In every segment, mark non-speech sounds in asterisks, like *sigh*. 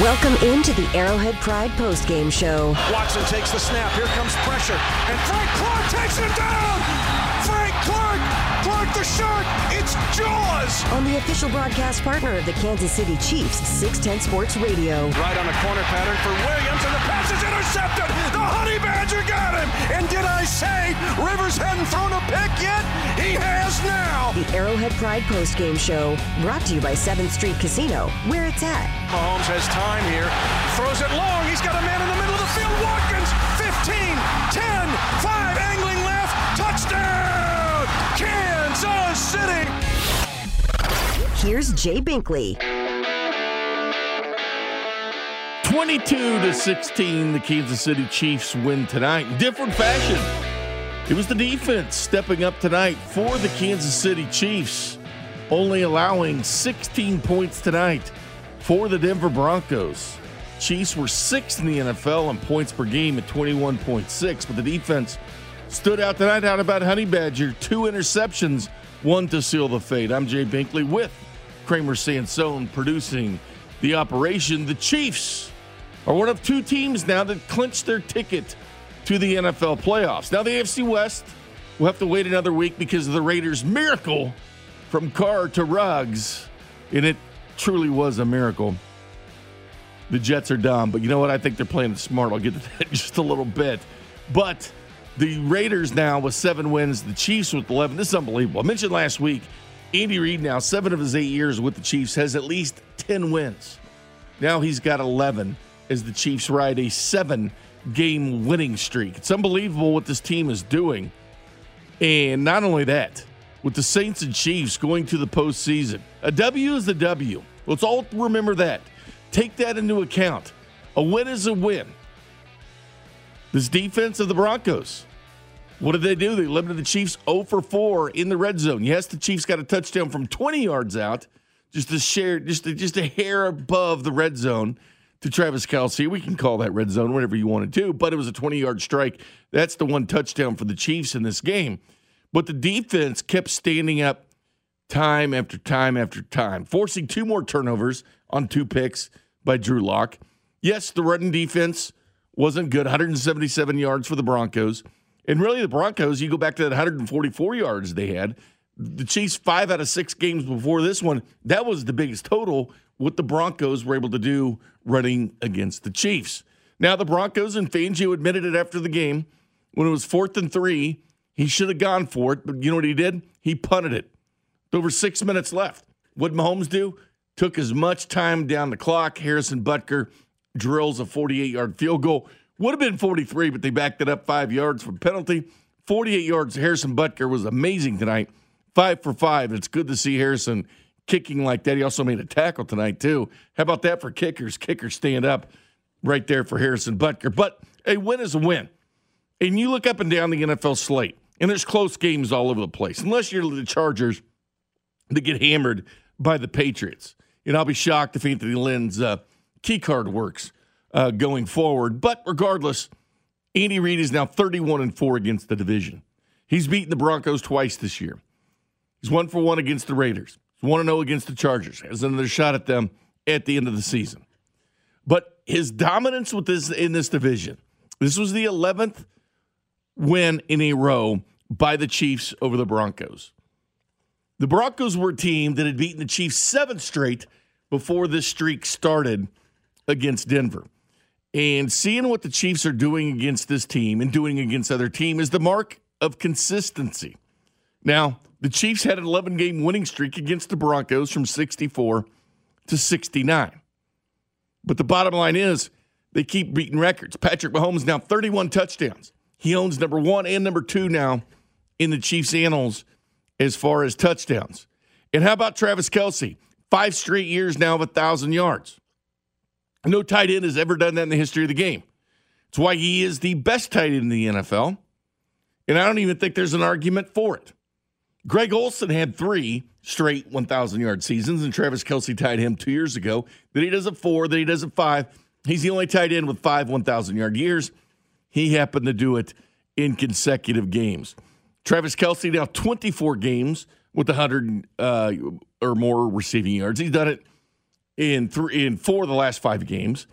Welcome into the Arrowhead Pride postgame show. Watson takes the snap. Here comes pressure. And Frank Clark takes it down! Frank Clark! Clark the Shark! It's Jaws! On the official broadcast partner of the Kansas City Chiefs, 610 Sports Radio. Right on a corner pattern for Williams, and the pass is intercepted! The Honey Badger got him! And did I say Rivers hadn't thrown a pick yet? He has now! The Arrowhead Pride postgame show, brought to you by 7th Street Casino, where it's at. Mahomes has time here. Throws it long. He's got a man in the middle of the field. Watkins, 15, 10, 5, Kansas City! Here's Jay Binkley. 22 to 16, the Kansas City Chiefs win tonight. Different fashion. It was the defense stepping up tonight for the Kansas City Chiefs, only allowing 16 points tonight for the Denver Broncos. Chiefs were sixth in the NFL in points per game at 21.6, but the defense stood out tonight out about Honey Badger. Two interceptions, one to seal the fate. I'm Jay Binkley with Kramer Sansone producing the operation. The Chiefs are one of two teams now that clinched their ticket to the NFL playoffs. Now, the AFC West will have to wait another week because of the Raiders' miracle from Carr to Ruggs, and it truly was a miracle. The Jets are dumb, but you know what? I think they're playing it smart. I'll get to that *laughs* just a little bit. But the Raiders now with seven wins, the Chiefs with 11. This is unbelievable. I mentioned last week, Andy Reid now, seven of his eight years with the Chiefs, has at least 10 wins. Now he's got 11 as the Chiefs ride a seven game winning streak. It's unbelievable what this team is doing. And not only that, with the Saints and Chiefs going to the postseason, a W is a W. Let's all remember that. Take that into account. A win is a win. This defense of the Broncos. What did they do? They limited the Chiefs 0 for 4 in the red zone. Yes, the Chiefs got a touchdown from 20 yards out, just a share, just a, just a hair above the red zone to Travis Kelce. We can call that red zone whatever you want to but it was a 20 yard strike. That's the one touchdown for the Chiefs in this game. But the defense kept standing up time after time after time, forcing two more turnovers on two picks by Drew Lock. Yes, the running defense wasn't good, 177 yards for the Broncos. And really, the Broncos, you go back to that 144 yards they had. The Chiefs, five out of six games before this one, that was the biggest total what the Broncos were able to do running against the Chiefs. Now, the Broncos and Fangio admitted it after the game. When it was fourth and three, he should have gone for it, but you know what he did? He punted it. Over six minutes left. What Mahomes do? Took as much time down the clock. Harrison Butker drills a 48 yard field goal. Would have been 43, but they backed it up five yards for penalty. 48 yards. Harrison Butker was amazing tonight. Five for five. It's good to see Harrison kicking like that. He also made a tackle tonight, too. How about that for kickers? Kickers stand up right there for Harrison Butker. But a win is a win. And you look up and down the NFL slate, and there's close games all over the place, unless you're the Chargers that get hammered by the Patriots. And I'll be shocked if Anthony Lynn's uh, key card works uh, going forward. But regardless, Andy Reid is now 31 and 4 against the division. He's beaten the Broncos twice this year. He's one for one against the Raiders. He's 1 0 against the Chargers. Has another shot at them at the end of the season. But his dominance with this in this division, this was the 11th win in a row by the Chiefs over the Broncos. The Broncos were a team that had beaten the Chiefs seven straight before this streak started against Denver. And seeing what the Chiefs are doing against this team and doing against other team is the mark of consistency. Now, the Chiefs had an 11 game winning streak against the Broncos from 64 to 69. But the bottom line is they keep beating records. Patrick Mahomes now 31 touchdowns. He owns number one and number two now in the Chiefs' annals as far as touchdowns. And how about Travis Kelce? Five straight years now of a 1,000 yards. No tight end has ever done that in the history of the game. It's why he is the best tight end in the NFL. And I don't even think there's an argument for it. Greg Olsen had three straight 1,000 yard seasons, and Travis Kelce tied him two years ago. Then he does it four, then he does it five. He's the only tight end with five 1,000 yard years. He happened to do it in consecutive games. Travis Kelce now 24 games with 100 uh, or more receiving yards. He's done it in three in four of the last five games.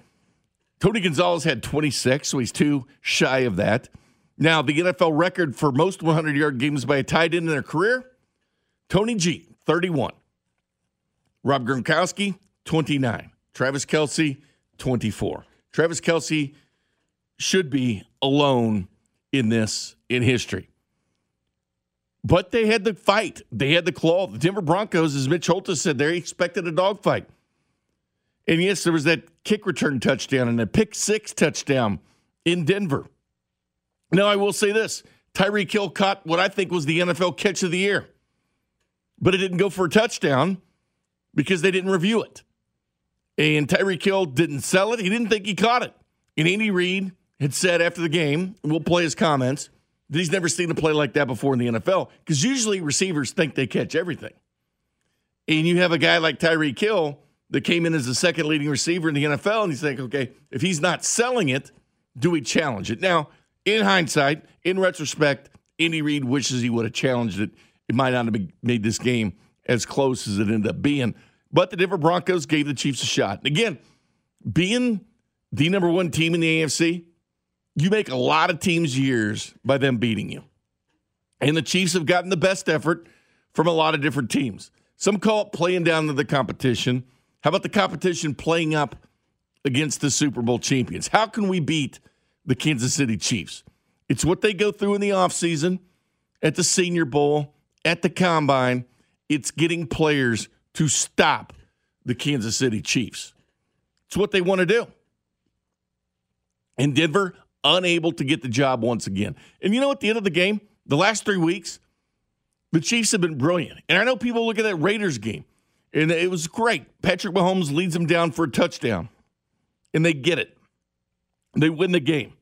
Tony Gonzalez had 26, so he's two shy of that. Now, the NFL record for most 100 yard games by a tight end in their career Tony G, 31. Rob Gronkowski, 29. Travis Kelce, 24. Travis Kelce should be alone in this in history. But they had the fight. They had the claw. The Denver Broncos, as Mitch Holthus said, they expected a dogfight. And yes, there was that kick return touchdown and a pick six touchdown in Denver. Now, I will say this Tyreek Hill caught what I think was the NFL catch of the year, but it didn't go for a touchdown because they didn't review it. And Tyreek Hill didn't sell it. He didn't think he caught it. And Andy Reid had said after the game, we'll play his comments, that he's never seen a play like that before in the NFL because usually receivers think they catch everything. And you have a guy like Tyreek Hill that came in as the second leading receiver in the NFL, and he's like, okay, if he's not selling it, do we challenge it? Now, in hindsight, in retrospect, Andy Reid wishes he would have challenged it. It might not have made this game as close as it ended up being. But the Denver Broncos gave the Chiefs a shot. Again, being the number one team in the AFC, you make a lot of teams years by them beating you. And the Chiefs have gotten the best effort from a lot of different teams. Some call it playing down to the competition. How about the competition playing up against the Super Bowl champions? How can we beat the Kansas City Chiefs? It's what they go through in the offseason, at the Senior Bowl, at the Combine. It's getting players to stop the Kansas City Chiefs. It's what they want to do. And Denver, unable to get the job once again. And you know, at the end of the game, the last three weeks, the Chiefs have been brilliant. And I know people look at that Raiders game, and it was great. Patrick Mahomes leads them down for a touchdown, and they get it. They win the game.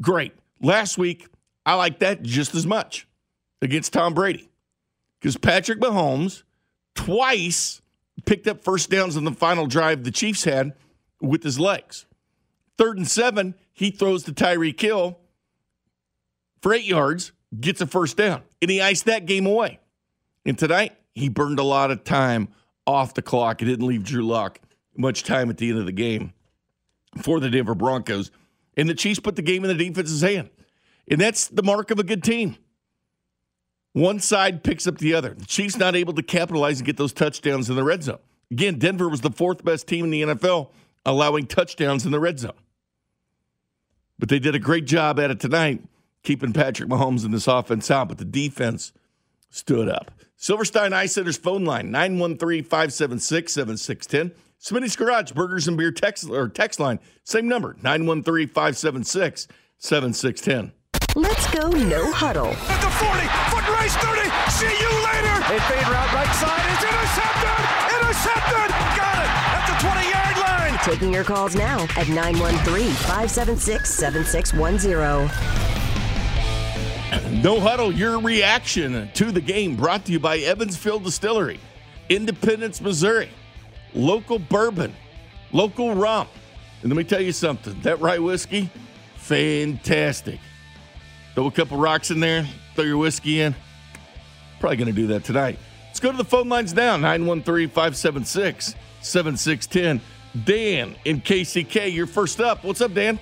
Great. Last week, I like that just as much against Tom Brady because Patrick Mahomes twice picked up first downs on the final drive the Chiefs had with his legs. Third and seven, he throws to Tyreek Hill for eight yards, gets a first down, and he iced that game away. And tonight, he burned a lot of time off the clock. It didn't leave Drew Lock much time at the end of the game for the Denver Broncos. And the Chiefs put the game in the defense's hand. And that's the mark of a good team. One side picks up the other. The Chiefs not able to capitalize and get those touchdowns in the red zone. Again, Denver was the fourth best team in the NFL allowing touchdowns in the red zone. But they did a great job at it tonight, keeping Patrick Mahomes in this offense out. But the defense stood up. Silverstein Eye Center's phone line, 913 576 7610. Smitty's Garage, Burgers and Beer text, or text line, same number, 913 576 7610. Let's go no huddle. At the 40, foot race 30. See you later. A fade route right side It's intercepted. Intercepted. Got it at the 20 yard line. Taking your calls now at 913 576 7610. No huddle, your reaction to the game brought to you by Evansville Distillery, Independence, Missouri. Local bourbon, local rum. And let me tell you something that rye whiskey, fantastic. Throw a couple rocks in there, throw your whiskey in. Probably going to do that tonight. Let's go to the phone lines now 913 576 7610. Dan in KCK, you're first up. What's up, Dan?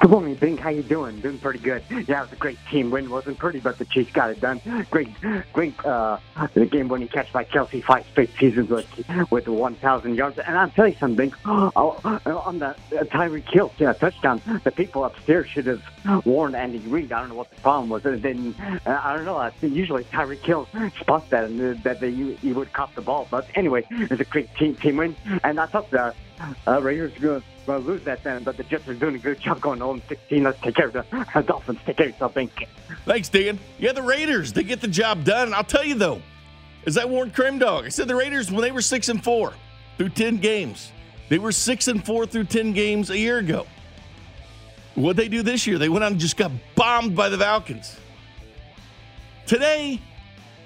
Good morning, Bink. How you doing? Doing pretty good. Yeah, it was a great team win. wasn't pretty, but the Chiefs got it done. Great, great. Uh, the game winning catch by Kelce, five straight seasons with with 1,000 yards. And I'll tell you something, Oh, on the uh, Hill yeah, touchdown, the people upstairs should have warned Andy Reid. I don't know what the problem was. And then uh, I don't know. I usually Tyreek Hill spots that and uh, that they, he would cop the ball. But anyway, it was a great team team win. And I thought the uh, Raiders were going to lose that then, but the Jets are doing a good job going 0 16. Let's take care of the *laughs* Dolphins. Take care of Bink. Thanks, Dan. Yeah, the Raiders, they get the job done. I'll tell you though, as I warned Crim Dog, I said the Raiders when they were six and four through ten games, they were six and four through ten games a year ago. What they do this year? They went out and just got bombed by the Falcons. Today,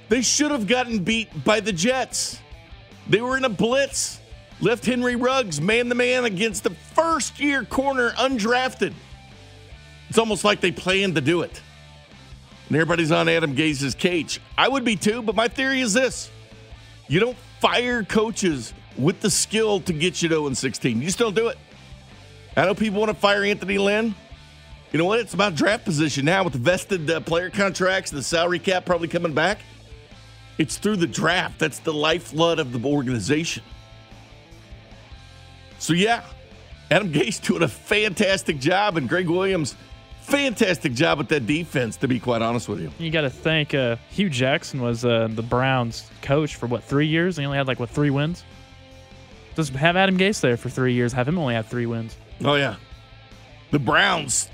they should have gotten beat by the Jets. They were in a blitz. Left Henry Ruggs man to man against the first year corner undrafted. It's almost like they planned to do it. And everybody's on Adam Gase's cage. I would be too, but my theory is this you don't fire coaches with the skill to get you to 0 16. You still do it. I know people want to fire Anthony Lynn. You know what? It's about draft position now with the vested uh, player contracts and the salary cap probably coming back. It's through the draft. That's the lifeblood of the organization. So, yeah, Adam Gase doing a fantastic job, and Gregg Williams, fantastic job with that defense, to be quite honest with you. You got to thank uh, Hue Jackson was uh, the Browns coach for what, three years? He only had like, what, three wins? Just have Adam Gase there for three years, have him only have three wins. Oh, yeah. The Browns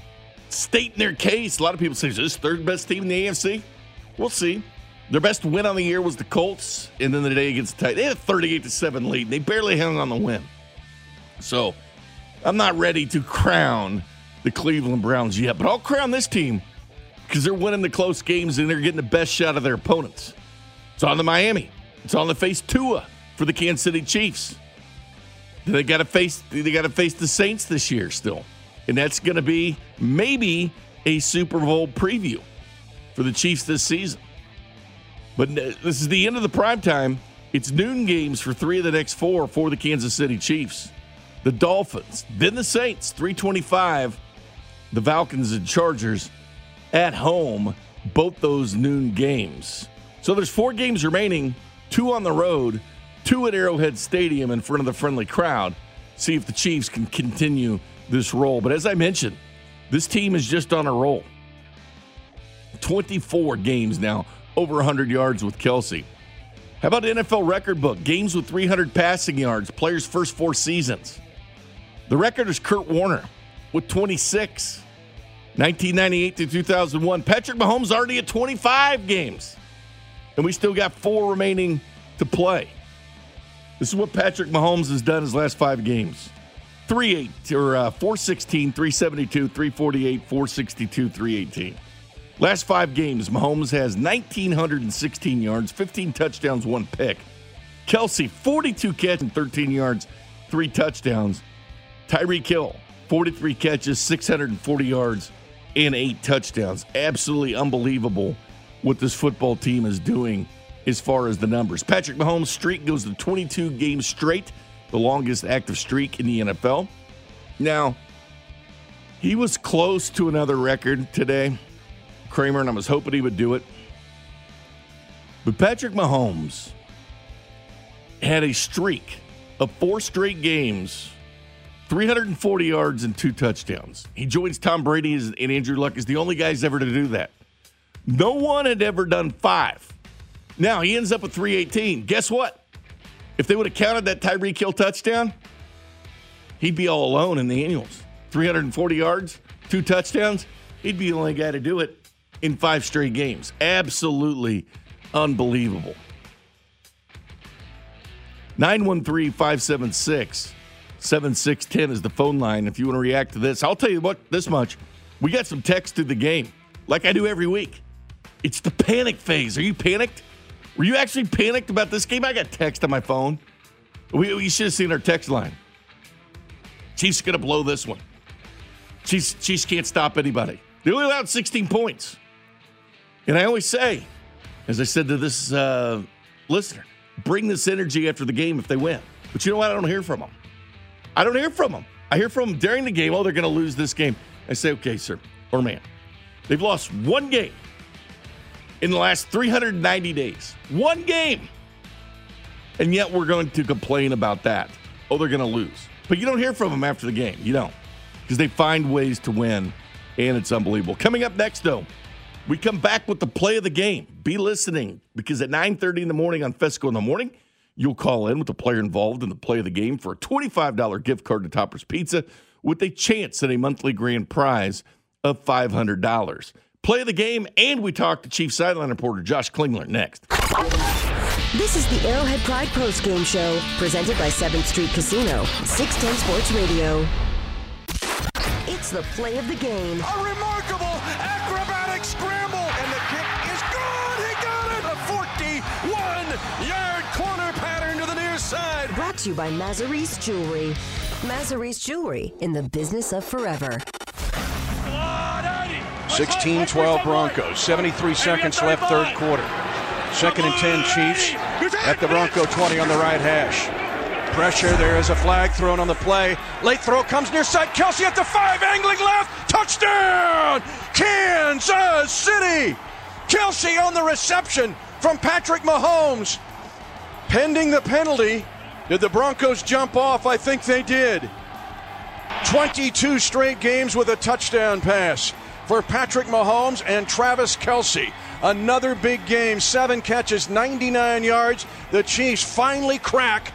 stating their case. A lot of people say, is this third best team in the AFC? We'll see. Their best win on the year was the Colts, and then the day against the Titans. They had a 38 to 7 lead. They barely hung on the win. So I'm not ready to crown the Cleveland Browns yet, but I'll crown this team because they're winning the close games and they're getting the best shot of their opponents. It's on the Miami. It's on the face Tua for the Kansas City Chiefs. They got to face they got to face the Saints this year still, and that's going to be maybe a Super Bowl preview for the Chiefs this season. But this is the end of the prime time. It's noon games for three of the next four for the Kansas City Chiefs. The Dolphins, then the Saints, 325. The Falcons and Chargers at home, both those noon games. So there's four games remaining, two on the road, two at Arrowhead Stadium in front of the friendly crowd. See if the Chiefs can continue this roll. But as I mentioned, this team is just on a roll. 24 games now, over 100 yards with Kelce. How about the NFL record book? Games with 300 passing yards, players' first four seasons. The record is Kurt Warner with 26. 1998 to 2001. Patrick Mahomes already at 25 games. And we still got four remaining to play. This is what Patrick Mahomes has done his last five games. 3 8 or uh, 416, 372, 348, 462, 318. Last five games, Mahomes has 1,916 yards, 15 touchdowns, one pick. Kelce, 42 catches and 13 yards, three touchdowns. Tyreek Hill, 43 catches, 640 yards, and eight touchdowns. Absolutely unbelievable what this football team is doing as far as the numbers. Patrick Mahomes' streak goes to 22 games straight, the longest active streak in the NFL. Now, he was close to another record today. Kramer, and I was hoping he would do it. But Patrick Mahomes had a streak of four straight games, 340 yards and two touchdowns. He joins Tom Brady and Andrew Luck as the only guys ever to do that. No one had ever done five. Now he ends up with 318. Guess what? If they would have counted that Tyreek Hill touchdown, he'd be all alone in the annuals. 340 yards, two touchdowns. He'd be the only guy to do it in five straight games. Absolutely unbelievable. 913 576 7610 is the phone line if you want to react to this. I'll tell you what, this much. We got some text to the game, like I do every week. It's the panic phase. Are you panicked? Were you actually panicked about this game? I got text on my phone. We, we should have seen our text line. Chiefs going to blow this one. Chiefs, Chiefs can't stop anybody. They only allowed 16 points. And I always say, as I said to this uh, listener, bring this energy after the game if they win. But you know what? I don't hear from them. I don't hear from them. I hear from them during the game. Oh, they're going to lose this game. I say, okay, sir or man, they've lost one game in the last 390 days. One game. And yet we're going to complain about that. Oh, they're going to lose. But you don't hear from them after the game. You don't. Because they find ways to win, and it's unbelievable. Coming up next, though, we come back with the play of the game. Be listening because at 9:30 in the morning on Fescoe in the morning, you'll call in with the player involved in the play of the game for a $25 gift card to Topper's Pizza with a chance at a monthly grand prize of $500. Play of the game, and we talk to Chief Sideline reporter Josh Klingler next. This is the Arrowhead Pride Post Game Show, presented by 7th Street Casino, 610 Sports Radio. It's the play of the game. A remarkable to you by Mazarise Jewelry. Mazarise Jewelry, in the business of forever. 16 12 Broncos, 73 seconds left, third quarter. Second and 10 Chiefs at the Bronco 20 on the right hash. Pressure. There is a flag thrown on the play. Late throw comes near side. Kelce at the five, angling left. Touchdown! Kansas City! Kelce on the reception from Patrick Mahomes. Pending the penalty, did the Broncos jump off? I think they did. 22 straight games with a touchdown pass for Patrick Mahomes and Travis Kelce. Another big game, seven catches, 99 yards. The Chiefs finally crack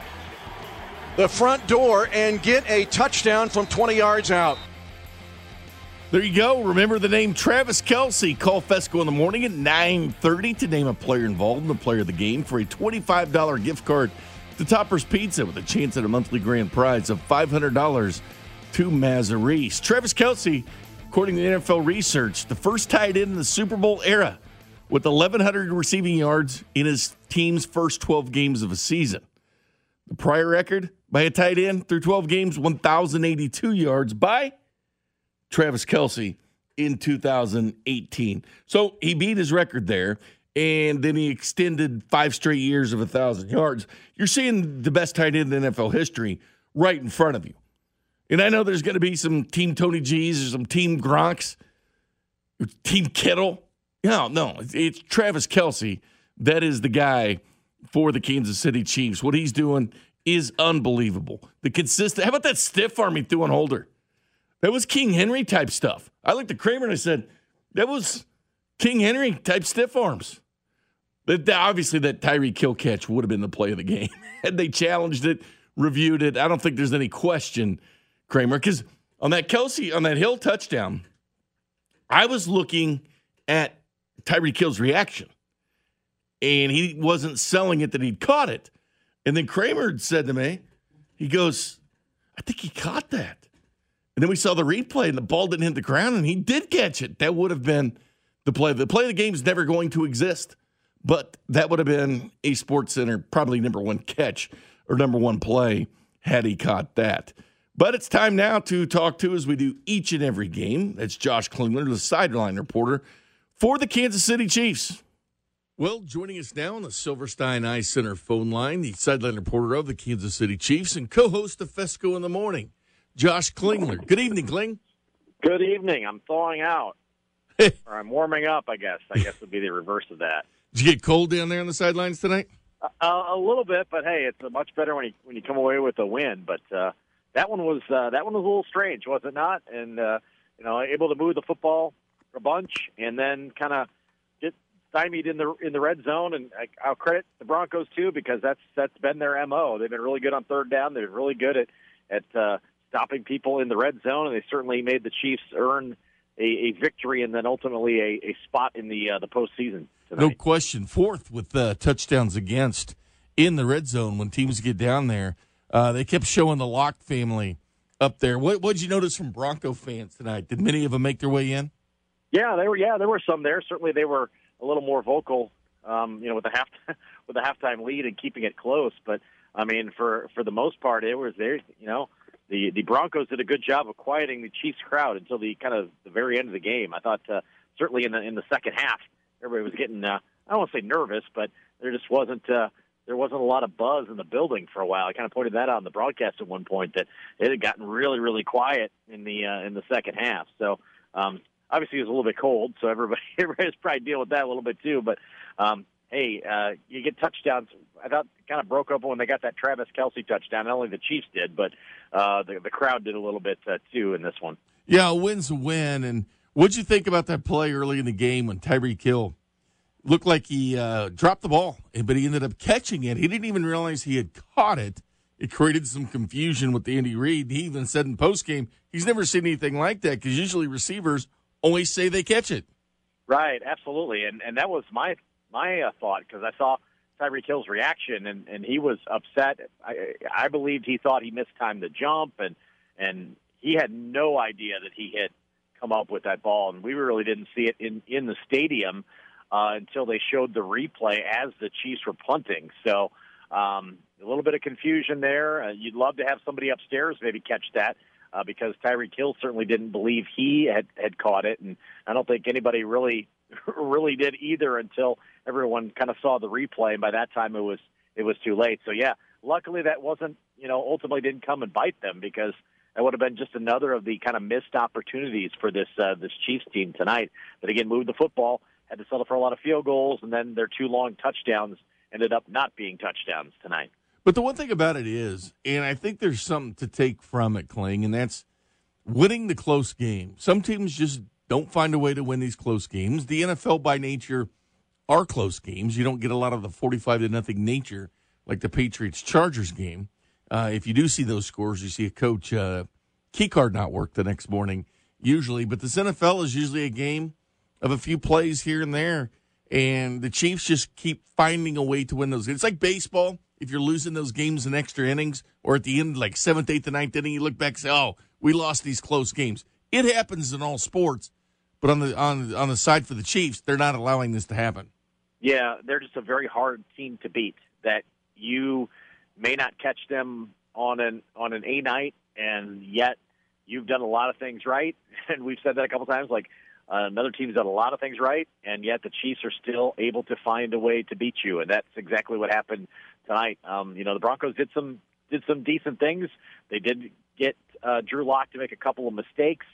the front door and get a touchdown from 20 yards out. There you go. Remember the name Travis Kelce. Call Fescoe in the morning at 9:30 to name a player involved in the player of the game for a $25 gift card to Topper's Pizza with a chance at a monthly grand prize of $500 to Mazarise. Travis Kelce, according to NFL research, the first tight end in the Super Bowl era with 1,100 receiving yards in his team's first 12 games of a season. The prior record by a tight end through 12 games, 1,082 yards by Travis Kelce in 2018. So he beat his record there, and then he extended five straight years of 1,000 yards. You're seeing the best tight end in NFL history right in front of you. And I know there's going to be some Team Tony G's or some Team Gronks, Team Kittle. No, no, it's Travis Kelce. That is the guy for the Kansas City Chiefs. What he's doing is unbelievable. The consistent. How about that stiff arm he threw on Holder? That was King Henry type stuff. I looked at Kramer and I said, that was King Henry type stiff arms. But obviously, that Tyreek Hill catch would have been the play of the game. *laughs* Had they challenged it, reviewed it, I don't think there's any question, Kramer, because on that Kelce on that Hill touchdown, I was looking at Tyreek Hill's reaction, and he wasn't selling it that he'd caught it. And then Kramer said to me, he goes, I think he caught that. And then we saw the replay, and the ball didn't hit the ground, and he did catch it. That would have been the play. The play of the game is never going to exist, but that would have been a Sports Center probably number one catch or number one play had he caught that. But it's time now to talk to, as we do each and every game. That's Josh Klingler, the sideline reporter for the Kansas City Chiefs. Well, joining us now on the Silverstein Eye Center phone line, the sideline reporter of the Kansas City Chiefs and co-host of Fescoe in the Morning, Josh Klingler. Good evening, Kling. Good evening. I'm thawing out, *laughs* or I'm warming up. I guess. I guess it would be the reverse of that. Did you get cold down there on the sidelines tonight? A, a little bit, but hey, it's much better when you when you come away with a win. But uh, that one was uh, that one was a little strange, was it not? And uh, you know, able to move the football a bunch, and then kind of get stymied in the in the red zone. And I, I'll credit the Broncos too because that's that's been their mo. They've been really good on third down. They're really good at at uh, stopping people in the red zone, and they certainly made the Chiefs earn a, a victory and then ultimately a, a spot in the uh, the postseason. Tonight. No question. Fourth with uh, touchdowns against in the red zone when teams get down there. Uh, they kept showing the Lock family up there. What did you notice from Bronco fans tonight? Did many of them make their way in? Yeah, they were. Yeah, there were some there. Certainly, they were a little more vocal. Um, you know, with the half *laughs* with the halftime lead and keeping it close. But I mean, for for the most part, it was there. You know, the the Broncos did a good job of quieting the Chiefs crowd until the kind of the very end of the game. I thought uh, certainly in the in the second half, everybody was getting uh, I don't want to say nervous, but there just wasn't. Uh, there wasn't a lot of buzz in the building for a while. I kind of pointed that out on the broadcast at one point that it had gotten really, really quiet in the uh, in the second half. So um, obviously it was a little bit cold, so everybody *laughs* everybody's probably dealing with that a little bit too. But um, hey, uh, you get touchdowns. I thought kind of broke up when they got that Travis Kelce touchdown. Not only the Chiefs did, but uh, the the crowd did a little bit uh, too in this one. Yeah, a win's a win. And what'd you think about that play early in the game when Tyreek Hill looked like he uh, dropped the ball, but he ended up catching it? He didn't even realize he had caught it. It created some confusion with Andy Reid. He even said in post game he's never seen anything like that because usually receivers only say they catch it. Right, absolutely, and and that was my my uh, thought because I saw Tyreek Hill's reaction and and he was upset. I I believed he thought he mistimed the jump and and he had no idea that he had come up with that ball, and we really didn't see it in in the stadium uh, until they showed the replay as the Chiefs were punting. So um, a little bit of confusion there. Uh, you'd love to have somebody upstairs maybe catch that uh, because Tyreek Hill certainly didn't believe he had had caught it, and I don't think anybody really *laughs* really did either until everyone kind of saw the replay. And by that time, it was it was too late. So yeah, luckily that wasn't you know, ultimately didn't come and bite them because that would have been just another of the kind of missed opportunities for this uh, this Chiefs team tonight. But again, moved the football, had to settle for a lot of field goals, and then their two long touchdowns ended up not being touchdowns tonight. But the one thing about it is, and I think there's something to take from it, Kling, and that's winning the close game. Some teams just don't find a way to win these close games. The NFL, by nature, are close games. You don't get a lot of the 45 to nothing nature like the Patriots Chargers game. Uh, if you do see those scores, you see a coach uh, key card not work the next morning, usually. But this NFL is usually a game of a few plays here and there, and the Chiefs just keep finding a way to win those. Games. It's like baseball if you're losing those games in extra innings or at the end, like seventh, eighth, and ninth inning, you look back and say, "Oh, we lost these close games." It happens in all sports, but on the on on the side for the Chiefs, they're not allowing this to happen. Yeah, they're just a very hard team to beat. That you may not catch them on an on an A night, and yet you've done a lot of things right. *laughs* And we've said that a couple times, like uh, another team's done a lot of things right, and yet the Chiefs are still able to find a way to beat you, and that's exactly what happened tonight. Um, you know, the Broncos did some did some decent things. They did get uh, Drew Lock to make a couple of mistakes,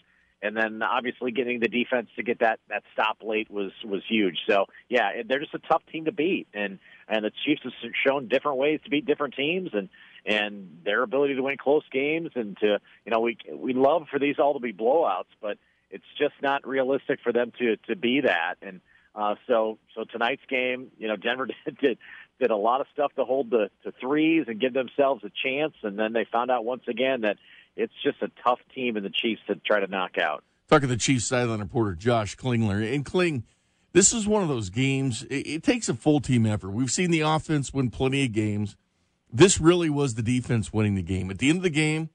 and then obviously getting the defense to get that that stop late was was huge. So yeah, they're just a tough team to beat, and and the Chiefs have shown different ways to beat different teams, and and their ability to win close games, and to you know we we love for these all to be blowouts, but it's just not realistic for them to to be that, and. Uh, so, so tonight's game, you know, Denver *laughs* did, did did a lot of stuff to hold the to threes and give themselves a chance, and then they found out once again that it's just a tough team in the Chiefs to try to knock out. Talking to the Chiefs sideline reporter Josh Klingler, and Kling, this is one of those games. It, it takes a full team effort. We've seen the offense win plenty of games. This really was the defense winning the game. At the end of the game,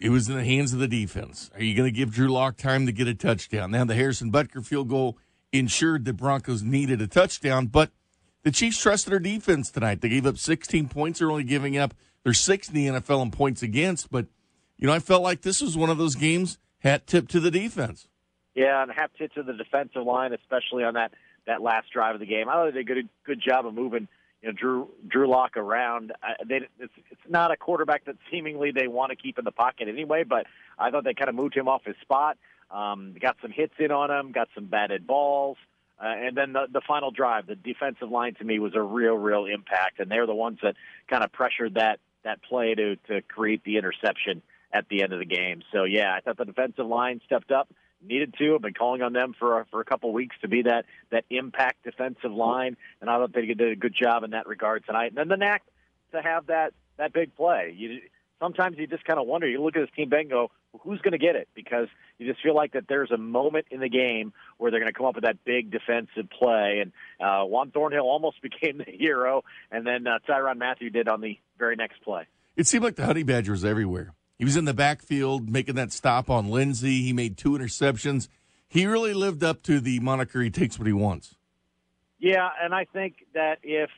it was in the hands of the defense. Are you going to give Drew Lock time to get a touchdown? Now the Harrison Butker field goal ensured the Broncos needed a touchdown, but the Chiefs trusted their defense tonight. They gave up 16 points. They're only giving up their sixth in the NFL in points against. But you know, I felt like this was one of those games hat tip to the defense. Yeah, and hat tip to the defensive line, especially on that that last drive of the game. I thought they did a good good job of moving you know Drew Drew Lock around. I, they, it's it's not a quarterback that seemingly they want to keep in the pocket anyway, but I thought they kind of moved him off his spot. Um, got some hits in on him, got some batted balls. Uh, and then the, the final drive, the defensive line to me was a real, real impact, and they're the ones that kind of pressured that that play to to create the interception at the end of the game. So yeah, I thought the defensive line stepped up, needed to. I've been calling on them for for a couple of weeks to be that that impact defensive line, and I thought they did a good job in that regard tonight. And then the knack to have that that big play. You sometimes you just kind of wonder. You look at this team and go, well, who's going to get it? Because you just feel like that there's a moment in the game where they're going to come up with that big defensive play. And uh, Juan Thornhill almost *laughs* became the hero, and then uh, Tyrann Mathieu did on the very next play. It seemed like the Honey Badger was everywhere. He was in the backfield making that stop on Lindsay. He made two interceptions. He really lived up to the moniker he takes what he wants. Yeah, and I think that if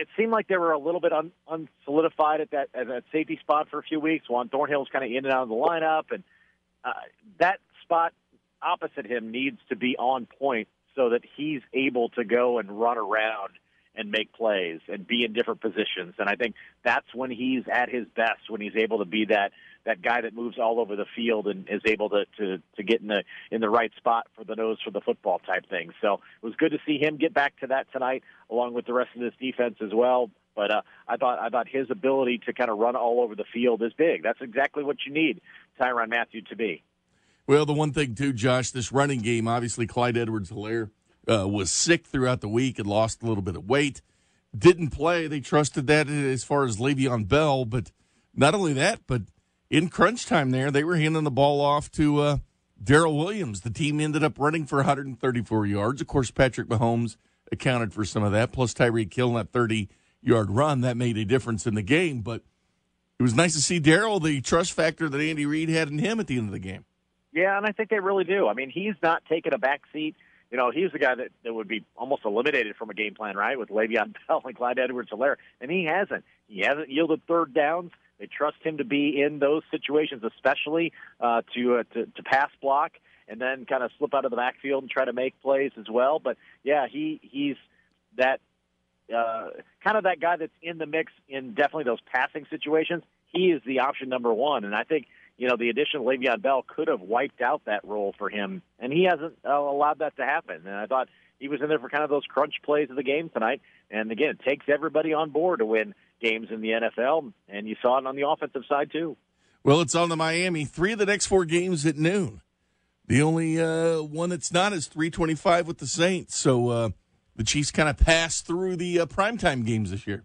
it seemed like they were a little bit un, unsolidified at that at that safety spot for a few weeks. Juan Thornhill's kind of in and out of the lineup, and uh, that spot opposite him needs to be on point so that he's able to go and run around and make plays and be in different positions. And I think that's when he's at his best when he's able to be that that guy that moves all over the field and is able to to to get in the in the right spot for the nose for the football type thing. So it was good to see him get back to that tonight, along with the rest of this defense as well. But uh, I thought I thought his ability to kind of run all over the field is big. That's exactly what you need Tyrann Mathieu to be. Well, the one thing too, Josh, this running game, obviously Clyde Edwards-Helaire uh, was sick throughout the week and lost a little bit of weight. Didn't play. They trusted that as far as Le'Veon Bell, but not only that, but in crunch time there, they were handing the ball off to uh, Darrel Williams. The team ended up running for 134 yards. Of course, Patrick Mahomes accounted for some of that, plus Tyreek Hill that 30 yard run. That made a difference in the game, but it was nice to see Darrel, the trust factor that Andy Reid had in him at the end of the game. Yeah, and I think they really do. I mean, he's not taking a back seat. You know, he's the guy that, that would be almost eliminated from a game plan, right, with Le'Veon Bell and Clyde Edwards-Helaire, and he hasn't. He hasn't yielded third downs. They trust him to be in those situations, especially uh, to, uh, to to pass block and then kind of slip out of the backfield and try to make plays as well. But yeah, he he's that uh, kind of that guy that's in the mix in definitely those passing situations. He is the option number one, and I think you know the addition of Le'Veon Bell could have wiped out that role for him, and he hasn't uh, allowed that to happen. And I thought he was in there for kind of those crunch plays of the game tonight. And again, it takes everybody on board to win games in the NFL, and you saw it on the offensive side too. Well, it's on the Miami. Three of the next four games at noon. The only uh, one that's not is 325 with the Saints. So uh, the Chiefs kind of passed through the uh, primetime games this year.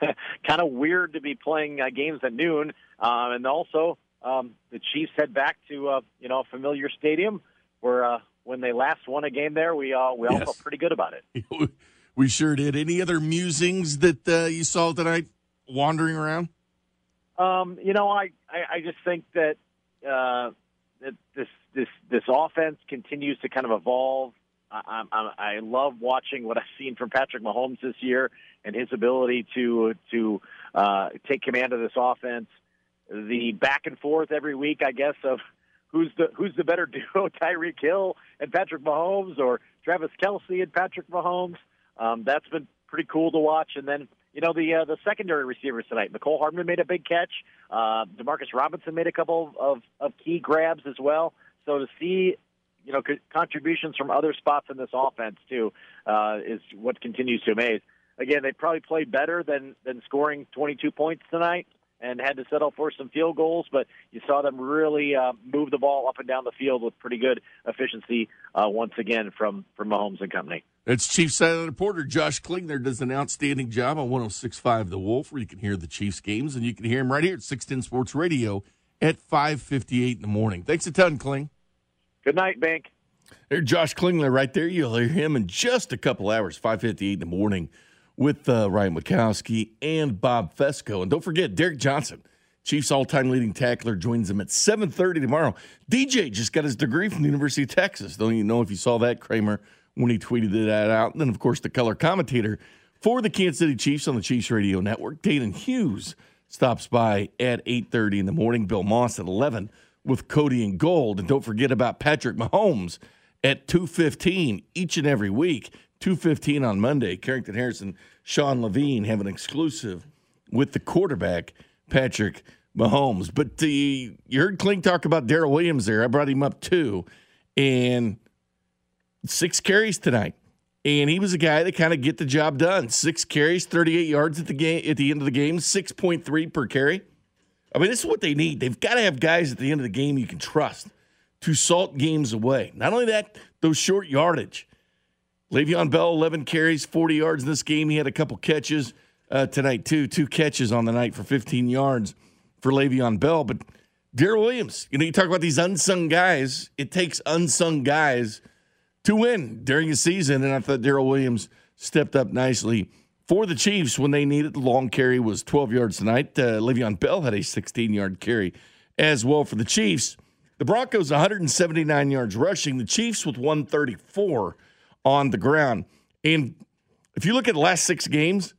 *laughs* kind of weird to be playing uh, games at noon. Uh, and also, um, the Chiefs head back to uh, you know a familiar stadium where uh, when they last won a game there, we uh, we all yes. felt pretty good about it. *laughs* we sure did. Any other musings that uh, you saw tonight wandering around? Um, you know, I, I, I just think that uh, that this this this offense continues to kind of evolve. I, I, I love watching what I've seen from Patrick Mahomes this year and his ability to to uh, take command of this offense. The back and forth every week, I guess, of who's the who's the better *laughs* duo, Tyreek Hill and Patrick Mahomes, or Travis Kelce and Patrick Mahomes. Um, that's been pretty cool to watch. And then you know the uh, the secondary receivers tonight. Mecole Hardman made a big catch. Uh, Demarcus Robinson made a couple of, of key grabs as well. So to see you know co- contributions from other spots in this offense too uh, is what continues to amaze. Again, they probably played better than than scoring 22 points tonight and had to settle for some field goals, but you saw them really uh, move the ball up and down the field with pretty good efficiency uh, once again from from Mahomes and company. It's Chief Silent reporter Josh Klingler does an outstanding job on 106.5 The Wolf, where you can hear the Chiefs games, and you can hear him right here at 610 Sports Radio at 5:58 in the morning. Thanks a ton, Kling. Good night, Bank. There's Josh Klingler right there. You'll hear him in just a couple hours, 5:58 in the morning, with uh, Ryan Makowski and Bob Fescoe. And don't forget, Derrick Johnson, Chiefs all-time leading tackler, joins them at 7:30 tomorrow. DJ just got his degree from the University of Texas. Don't you know if you saw that, Kramer? when he tweeted that out. And then, of course, the color commentator for the Kansas City Chiefs on the Chiefs Radio Network, Dayton Hughes, stops by at 8.30 in the morning. Bill Moss at 11 with Cody and Gold. And don't forget about Patrick Mahomes at 2.15 each and every week. 2.15 on Monday. Carrington Harrison, Sean Levine have an exclusive with the quarterback, Patrick Mahomes. But the, you heard Kling talk about Darrel Williams there. I brought him up too. And six carries tonight. And he was a guy that kind of get the job done. Six carries, 38 yards at the game at the end of the game, 6.3 per carry. I mean, this is what they need. They've got to have guys at the end of the game you can trust to salt games away. Not only that, those short yardage. Le'Veon Bell, 11 carries, 40 yards in this game. He had a couple catches uh, tonight, too. Two catches on the night for 15 yards for Le'Veon Bell. But Darrel Williams, you know, you talk about these unsung guys. It takes unsung guys – to win during the season. And I thought Darrel Williams stepped up nicely for the Chiefs when they needed. The long carry was 12 yards tonight. Uh, Le'Veon Bell had a 16 yard carry as well for the Chiefs. The Broncos 179 yards rushing. The Chiefs with 134 on the ground. And if you look at the last six games,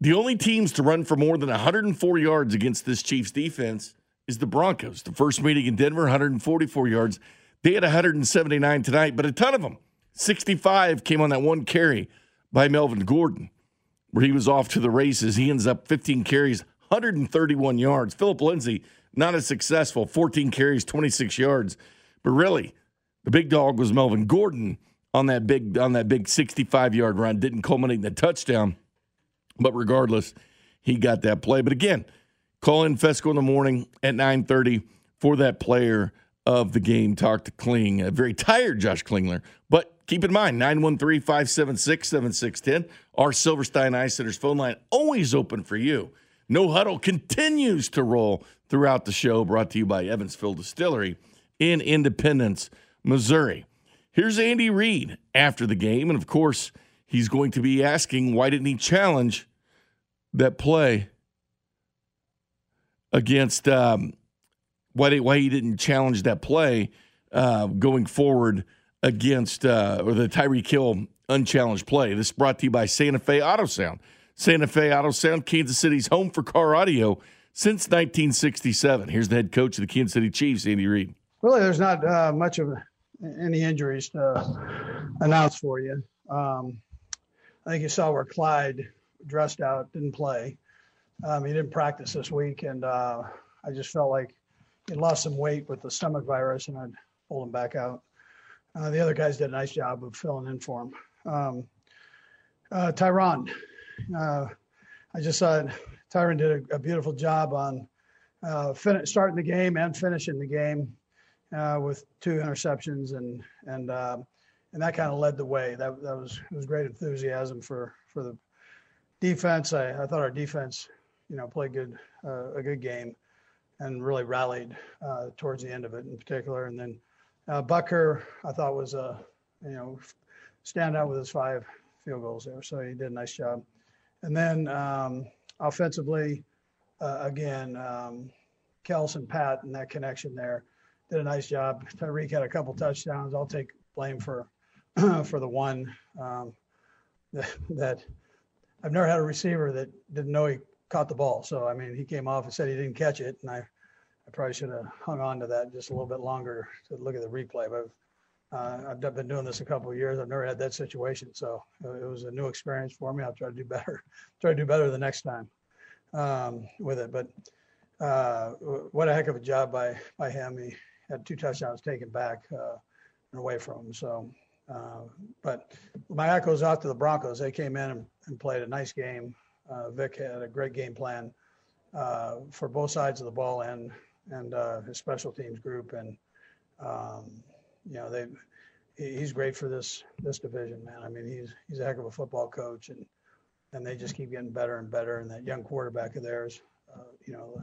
the only teams to run for more than 104 yards against this Chiefs defense is the Broncos. The first meeting in Denver, 144 yards. They had 179 tonight, but a ton of them, 65 came on that one carry by Melvin Gordon, where he was off to the races. He ends up 15 carries, 131 yards. Philip Lindsay, not as successful, 14 carries, 26 yards. But really, the big dog was Melvin Gordon on that big on that big 65 yard run. Didn't culminate in the touchdown, but regardless, he got that play. But again, call in Fescoe in the morning at 9:30 for that player of the game talk to Kling. A very tired Josh Klingler, but keep in mind 913 576 7610. Our Silverstein Eye Center's phone line always open for you. No Huddle continues to roll throughout the show, brought to you by Evansville Distillery in Independence, Missouri. Here's Andy Reid after the game, and of course, he's going to be asking why didn't he challenge that play against um, why why he didn't challenge that play uh, going forward against uh, or the Tyreek Hill unchallenged play. This brought to you by Santa Fe Auto Sound. Santa Fe Auto Sound, Kansas City's home for car audio since 1967. Here's the head coach of the Kansas City Chiefs, Andy Reid. Really, there's not uh, much of any injuries to announce for you. Um, I think you saw where Clyde dressed out, didn't play. Um, he didn't practice this week, and uh, I just felt like he lost some weight with the stomach virus, and I'd pull him back out. Uh, the other guys did a nice job of filling in for him. Um, uh, Tyrann, uh, I just saw Tyrann did a, a beautiful job on uh, fin- starting the game and finishing the game uh, with two interceptions, and and uh, and that kind of led the way. That that was was great enthusiasm for for the defense. I, I thought our defense, you know, played good uh, a good game, and really rallied uh, towards the end of it in particular. And then uh, Butker, I thought was a you know stand out with his five field goals there, so he did a nice job. And then um, offensively, uh, again, um, Kelce and Pat and that connection there did a nice job. Tyreek had a couple touchdowns. I'll take blame for *clears throat* for the one um, that, *laughs* that I've never had a receiver that didn't know he caught the ball. So I mean, he came off and said he didn't catch it, and I, I probably should have hung on to that just a little bit longer to look at the replay. But uh, I've been doing this a couple of years. I've never had that situation, so it was a new experience for me. I'll try to do better. *laughs* try to do better the next time um, with it. But uh, what a heck of a job by by him. He had two touchdowns taken back uh, and away from him. So, uh, but my echoes out to the Broncos. They came in and, and played a nice game. Uh, Vic had a great game plan uh, for both sides of the ball and and uh, his special teams group. And um, you know they he's great for this this division, man. I mean he's he's a heck of a football coach and and they just keep getting better and better. And that young quarterback of theirs, uh, you know,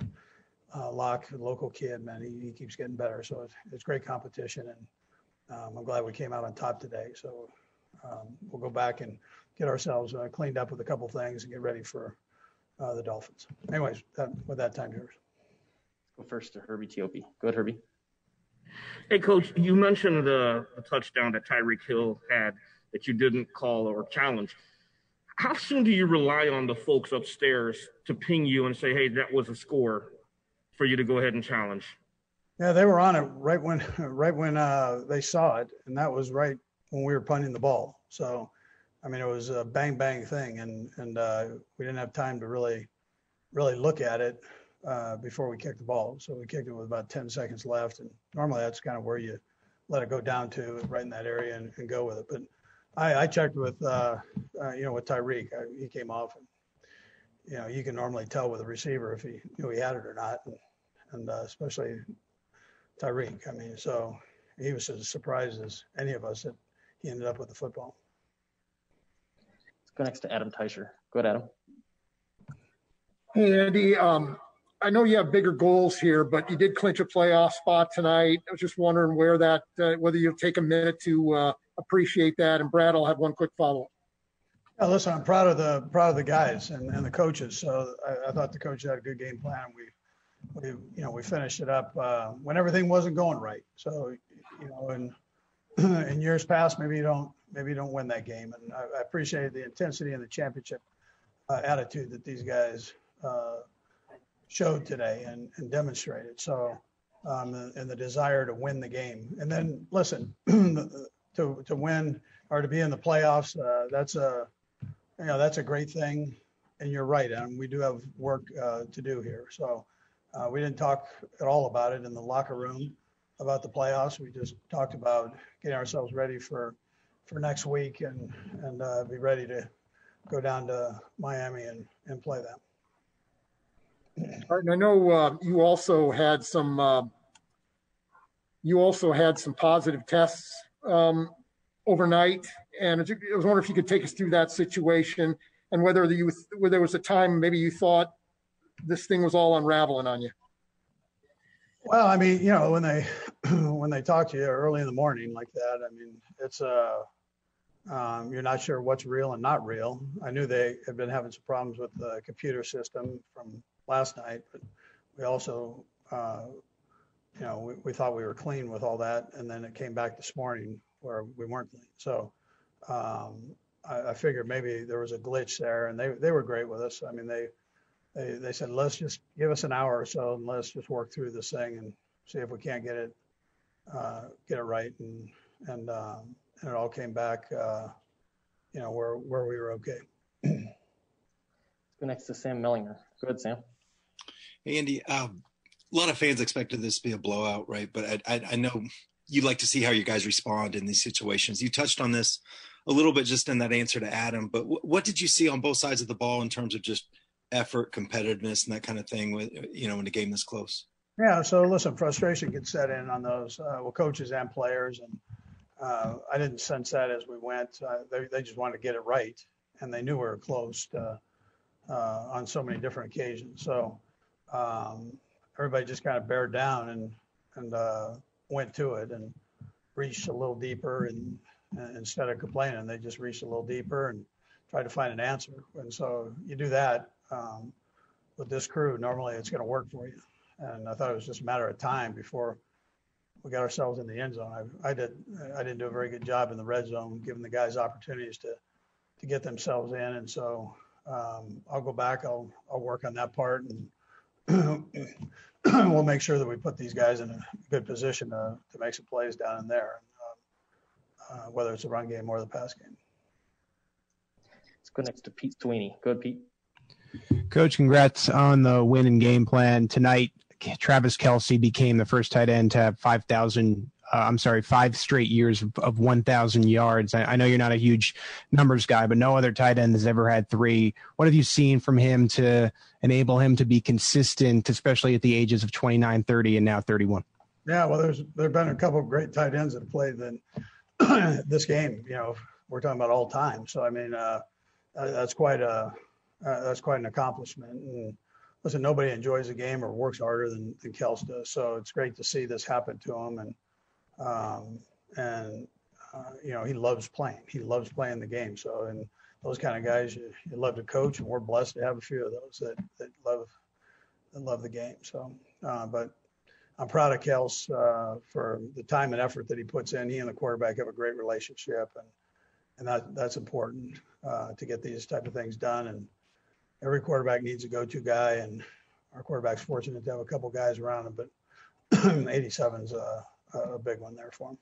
uh, Lock, local kid, man, he, he keeps getting better. So it's, it's great competition, and um, I'm glad we came out on top today. So um, we'll go back and get ourselves uh, cleaned up with a couple things and get ready for uh, the Dolphins. Anyways, that, with that time, yours. Go first to Herbie Teope. Go ahead, Herbie. Hey, Coach, you mentioned the, the touchdown that Tyreek Hill had that you didn't call or challenge how soon do you rely on the folks upstairs to ping you and say, hey, that was a score for you to go ahead and challenge? Yeah, they were on it right when *laughs* right when uh, they saw it, and that was right when we were punting the ball. So, I mean, it was a bang bang thing, and and uh, we didn't have time to really really look at it uh, before we kicked the ball. So we kicked it with about 10 seconds left, and normally that's kind of where you let it go down to right in that area and, and go with it. But I, I checked with, uh, uh, you know, with Tyreek. He came off, and you know, you can normally tell with a receiver if he knew he had it or not, and, and uh, especially Tyreek. I mean, so he was as surprised as any of us that he ended up with the football. Let's go next to Adam Teicher. Go ahead, Adam. Hey, Andy. Um, I know you have bigger goals here, but you did clinch a playoff spot tonight. I was just wondering where that, uh, whether you'll take a minute to uh, appreciate that. And Brad, I'll have one quick follow up. Yeah, listen, I'm proud of the proud of the guys and, and the coaches. So I, I thought the coach had a good game plan. We we you know we finished it up uh, when everything wasn't going right. So you know, in *clears throat* in years past, maybe you don't maybe you don't win that game. And I, I appreciate the intensity and the championship uh, attitude that these guys uh, showed today and, and demonstrated. So um, and the desire to win the game. And then listen, *clears throat* to to win or to be in the playoffs. Uh, that's a you know that's a great thing, and you're right. And we do have work uh, to do here. So uh, we didn't talk at all about it in the locker room about the playoffs. We just talked about getting ourselves ready for for next week and and uh, be ready to go down to Miami and and play them. All right, and I know uh, you also had some uh, you also had some positive tests um, overnight. And I was wondering if you could take us through that situation and whether whether there was a time maybe you thought this thing was all unraveling on you. Well, I mean, you know, when they *clears throat* when they talk to you early in the morning like that, I mean, it's uh um, you're not sure what's real and not real. I knew they had been having some problems with the computer system from last night, but we also, uh, you know, we, we thought we were clean with all that, and then it came back this morning where we weren't. So um, I, I, figured maybe there was a glitch there, and they they were great with us. I mean, they they they said let's just give us an hour or so, and let's just work through this thing and see if we can't get it uh, get it right, and and um, and it all came back. Uh, you know, where where we were okay. Let's go next to Sam Mellinger. Go ahead, Sam. Hey, Andy. Um, a lot of fans expected this to be a blowout, right? But I, I, I know you like to see how you guys respond in these situations. You touched on this a little bit just in that answer to Adam, but w- what did you see on both sides of the ball in terms of just effort, competitiveness, and that kind of thing? With you know, when a game this close. Yeah. So listen, frustration can set in on those uh, well, coaches and players, and uh, I didn't sense that as we went. Uh, they they just wanted to get it right, and they knew we were close to, uh, on so many different occasions. So um, everybody just kind of bared down and and uh, went to it and reached a little deeper and, and instead of complaining, they just reached a little deeper and tried to find an answer. And so you do that um, with this crew. Normally, it's going to work for you. And I thought it was just a matter of time before we got ourselves in the end zone. I, I did. I didn't do a very good job in the red zone, giving the guys opportunities to to get themselves in. And so um, I'll go back. I'll I'll work on that part and. *clears throat* we'll make sure that we put these guys in a good position to, to make some plays down in there, um, uh, whether it's a run game or the pass game. Let's go next to Pete Sweeney. Go ahead, Pete. Coach, congrats on the win and game plan tonight. Travis Kelce became the first tight end to have 5,000 uh, I'm sorry, five straight years of, of 1,000 yards. I, I, know you're not a huge numbers guy, but no other tight end has ever had three. What have you seen from him to enable him to be consistent, especially at the ages of 29, 30, and now 31? Yeah, well, there's there have been a couple of great tight ends that have played in *clears throat* this game. You know, we're talking about all time. So I mean, uh, that's quite a uh, that's quite an accomplishment. And listen, nobody enjoys a game or works harder than than Kelce does. So it's great to see this happen to him and um, and uh, you know he loves playing. He loves playing the game. So and those kind of guys you, you love to coach, and we're blessed to have a few of those that that love that love the game. So, uh, but I'm proud of Kelce uh, for the time and effort that he puts in. He and the quarterback have a great relationship, and and that that's important uh, to get these type of things done. And every quarterback needs a go-to guy, and our quarterback's fortunate to have a couple guys around him. But *clears throat* 87's uh, a big one there for him.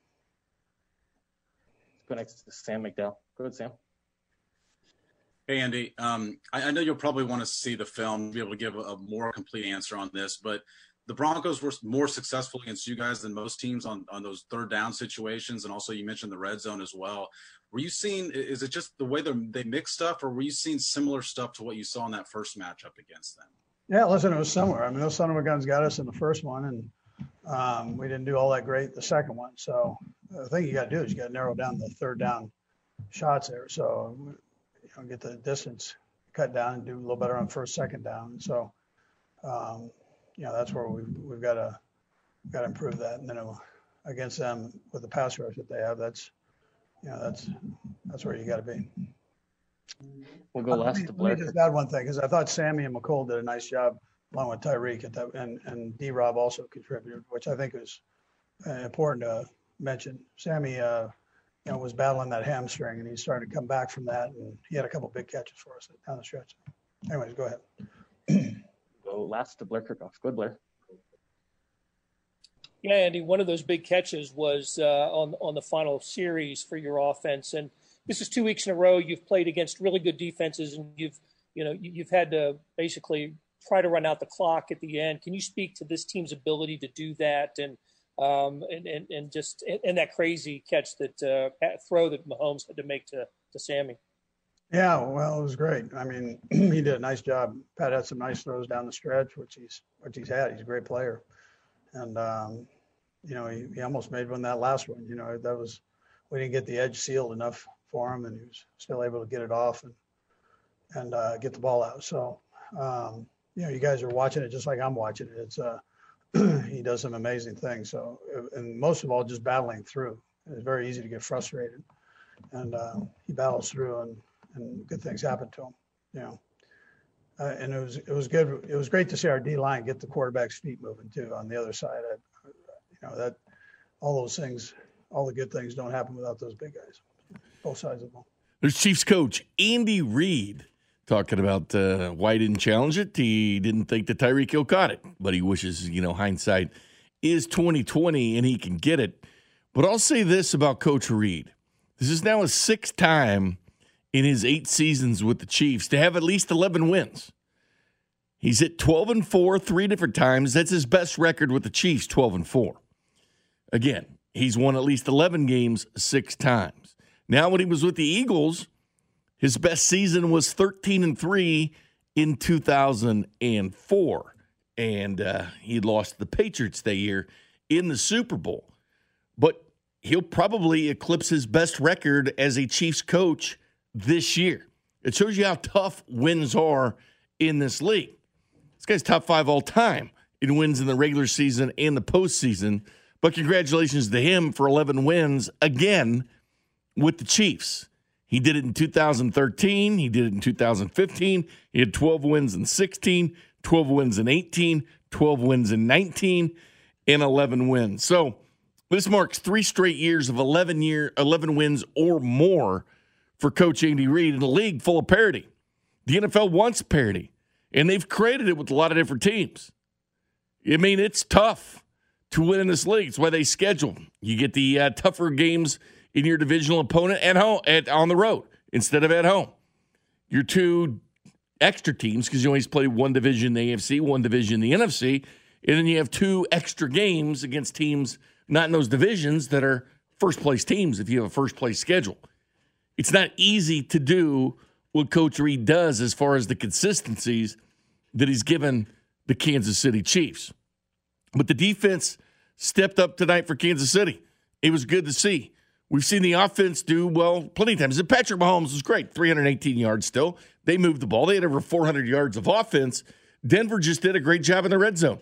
Let's Go next to Sam McDowell. Go ahead, Sam. Hey, Andy. Um, I, I, know you'll probably want to see the film to be able to give a, a, more complete answer on this, but the Broncos were more successful against you guys than most teams on, on those third down situations. And also, you mentioned the red zone as well. Were you seeing, is it just the way they mix stuff, or were you seeing similar stuff to what you saw in that first matchup against them? Yeah, listen, it was similar. I mean, those son of a guns got us in the first one, and um, we didn't do all that great the second one. So the thing you got to do is you got to narrow down the third down shots there. So you know, get the distance cut down and do a little better on first, second down. So um, you know that's where we've we've got to got to improve that. And then it, against them with the pass rush that they have, that's you know that's that's where you got to be. We'll go last to Blair. Let me just add one thing because I thought Sammy and Mecole did a nice job along with Tyreek and, and, and D Rob also contributed, which I think is uh, important to mention. Sammy, uh, you know, was battling that hamstring and he started to come back from that. And he had a couple big catches for us down the stretch. Anyways, go ahead. *clears throat* go last to Blair Kerkhoff. Good, Blair. Yeah, Andy, one of those big catches was uh, on on the final series for your offense, and this is two weeks in a row you've played against really good defenses, and you've you know you've had to basically try to run out the clock at the end. Can you speak to this team's ability to do that and um, and, and, and just and, that crazy catch that uh, throw that Mahomes had to make to to Sammy? Yeah, well, it was great. I mean, *clears throat* he did a nice job. Pat had some nice throws down the stretch, which he's which he's had. He's a great player, and um, you know he, he almost made one that last one. You know that was we didn't get the edge sealed enough for him, and he was still able to get it off and and uh, get the ball out. So um, you know, you guys are watching it just like I'm watching it. It's uh, *clears throat* he does some amazing things. So, and most of all, just battling through. It's very easy to get frustrated, and uh, he battles through, and and good things happen to him. You know, uh, and it was it was good. It was great to see our D line get the quarterback's feet moving too on the other side. I, you know that all those things, all the good things don't happen without those big guys. Both sides of the ball. There's Chiefs coach Andy Reid talking about uh, why he didn't challenge it. He didn't think that Tyreek Hill caught it, but he wishes you know hindsight is 2020 and he can get it. But I'll say this about Coach Reid: this is now his sixth time in his eight seasons with the Chiefs to have at least 11 wins. He's hit 12 and 4 three different times. That's his best record with the Chiefs, 12 and 4. Again, he's won at least 11 games six times. Now, when he was with the Eagles, his best season was 13 and 3 in 2004. And uh, he lost the Patriots that year in the Super Bowl. But he'll probably eclipse his best record as a Chiefs coach this year. It shows you how tough wins are in this league. This guy's top five all time in wins in the regular season and the postseason. But congratulations to him for 11 wins again with the Chiefs. He did it in 2013. He did it in 2015. He had 12 wins in 16, 12 wins in 18, 12 wins in 19, and 11 wins. So this marks three straight years of 11 year 11 wins or more for Coach Andy Reid in a league full of parity. The NFL wants parity, and they've created it with a lot of different teams. I mean, it's tough to win in this league. It's why they schedule. You get the uh, tougher games in your divisional opponent at home at on the road instead of at home. Your two extra teams because you always play one division in the AFC, one division in the NFC, and then you have two extra games against teams not in those divisions that are first place teams if you have a first place schedule. It's not easy to do what Coach Reid does as far as the consistencies that he's given the Kansas City Chiefs. But the defense stepped up tonight for Kansas City. It was good to see. We've seen the offense do well plenty of times. And Patrick Mahomes was great, 318 yards still. They moved the ball. They had over 400 yards of offense. Denver just did a great job in the red zone.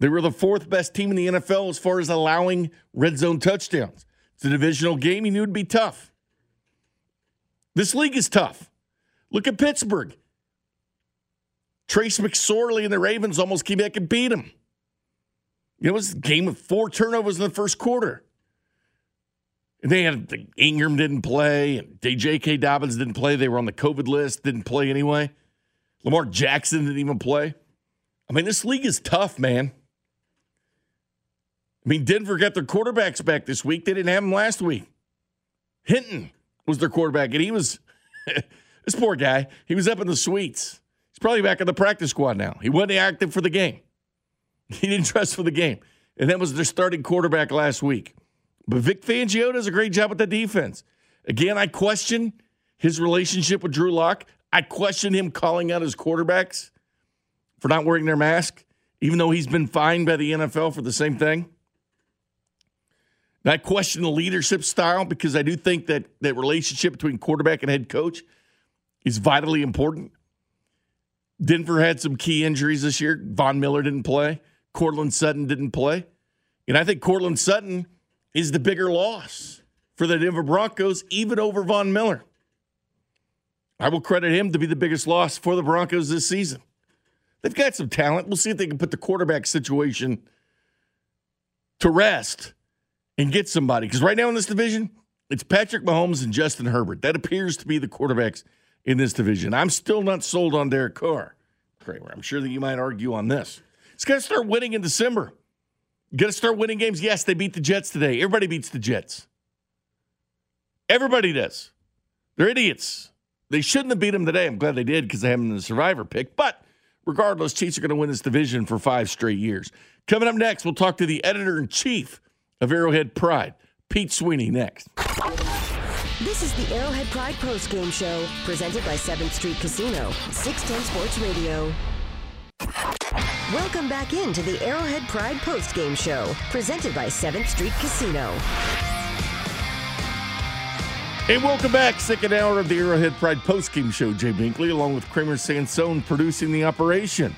They were the fourth best team in the NFL as far as allowing red zone touchdowns. It's a divisional game. You knew it'd be tough. This league is tough. Look at Pittsburgh. Trace McSorley and the Ravens almost came back and beat them. It was a game of four turnovers in the first quarter. They had Ingram didn't play, and J.K. Dobbins didn't play. They were on the COVID list, didn't play anyway. Lamar Jackson didn't even play. I mean, this league is tough, man. I mean, Denver got their quarterbacks back this week. They didn't have them last week. Hinton was their quarterback, and he was *laughs* this poor guy. He was up in the suites. He's probably back in the practice squad now. He wasn't active for the game. *laughs* He didn't dress for the game, and that was their starting quarterback last week. But Vic Fangio does a great job with the defense. Again, I question his relationship with Drew Lock. I question him calling out his quarterbacks for not wearing their mask, even though he's been fined by the NFL for the same thing. And I question the leadership style because I do think that that relationship between quarterback and head coach is vitally important. Denver had some key injuries this year. Von Miller didn't play. Courtland Sutton didn't play. And I think Courtland Sutton is the bigger loss for the Denver Broncos, even over Von Miller. I will credit him to be the biggest loss for the Broncos this season. They've got some talent. We'll see if they can put the quarterback situation to rest and get somebody. Because right now in this division, it's Patrick Mahomes and Justin Herbert. That appears to be the quarterbacks in this division. I'm still not sold on Derek Carr. Kramer, I'm sure that you might argue on this. It's got to start winning in December. Got to start winning games. Yes, they beat the Jets today. Everybody beats the Jets. Everybody does. They're idiots. They shouldn't have beat them today. I'm glad they did because they have them in the survivor pick. But regardless, Chiefs are going to win this division for five straight years. Coming up next, we'll talk to the editor in chief of Arrowhead Pride, Pete Sweeney, next. This is the Arrowhead Pride Post Game Show, presented by 7th Street Casino, 610 Sports Radio. Welcome back into the Arrowhead Pride Post Game Show, presented by 7th Street Casino. Hey, welcome back, second hour of the Arrowhead Pride Post Game Show. Jay Binkley, along with Kramer Sansone, producing the operation.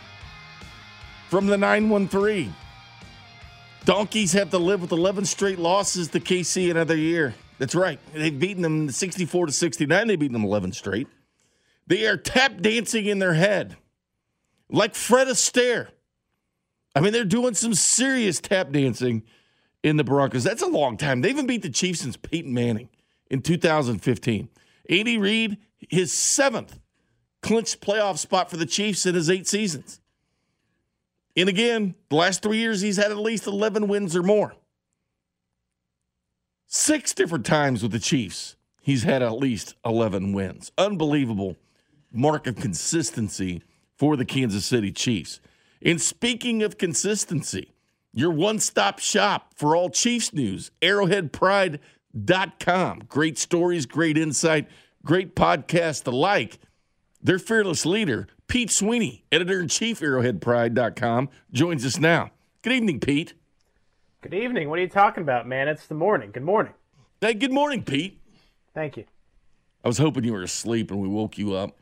From the 913. Donkeys have to live with 11 straight losses to KC another year. That's right. They've beaten them 64 to 69. They've beaten them 11 straight. They are tap dancing in their head like Fred Astaire. I mean, they're doing some serious tap dancing in the Broncos. That's a long time. They haven't beat the Chiefs since Peyton Manning in 2015. Andy Reid, his seventh clinched playoff spot for the Chiefs in his eight seasons. And again, the last three years, he's had at least 11 wins or more. Six different times with the Chiefs, he's had at least 11 wins. Unbelievable mark of consistency for the Kansas City Chiefs. And speaking of consistency, your one stop shop for all Chiefs news, arrowheadpride.com. Great stories, great insight, great podcast alike. Their fearless leader, Pete Sweeney, editor in chief, arrowheadpride.com, joins us now. Good evening, Pete. Good evening. What are you talking about, man? It's the morning. Good morning. Hey, good morning, Pete. Thank you. I was hoping you were asleep and we woke you up.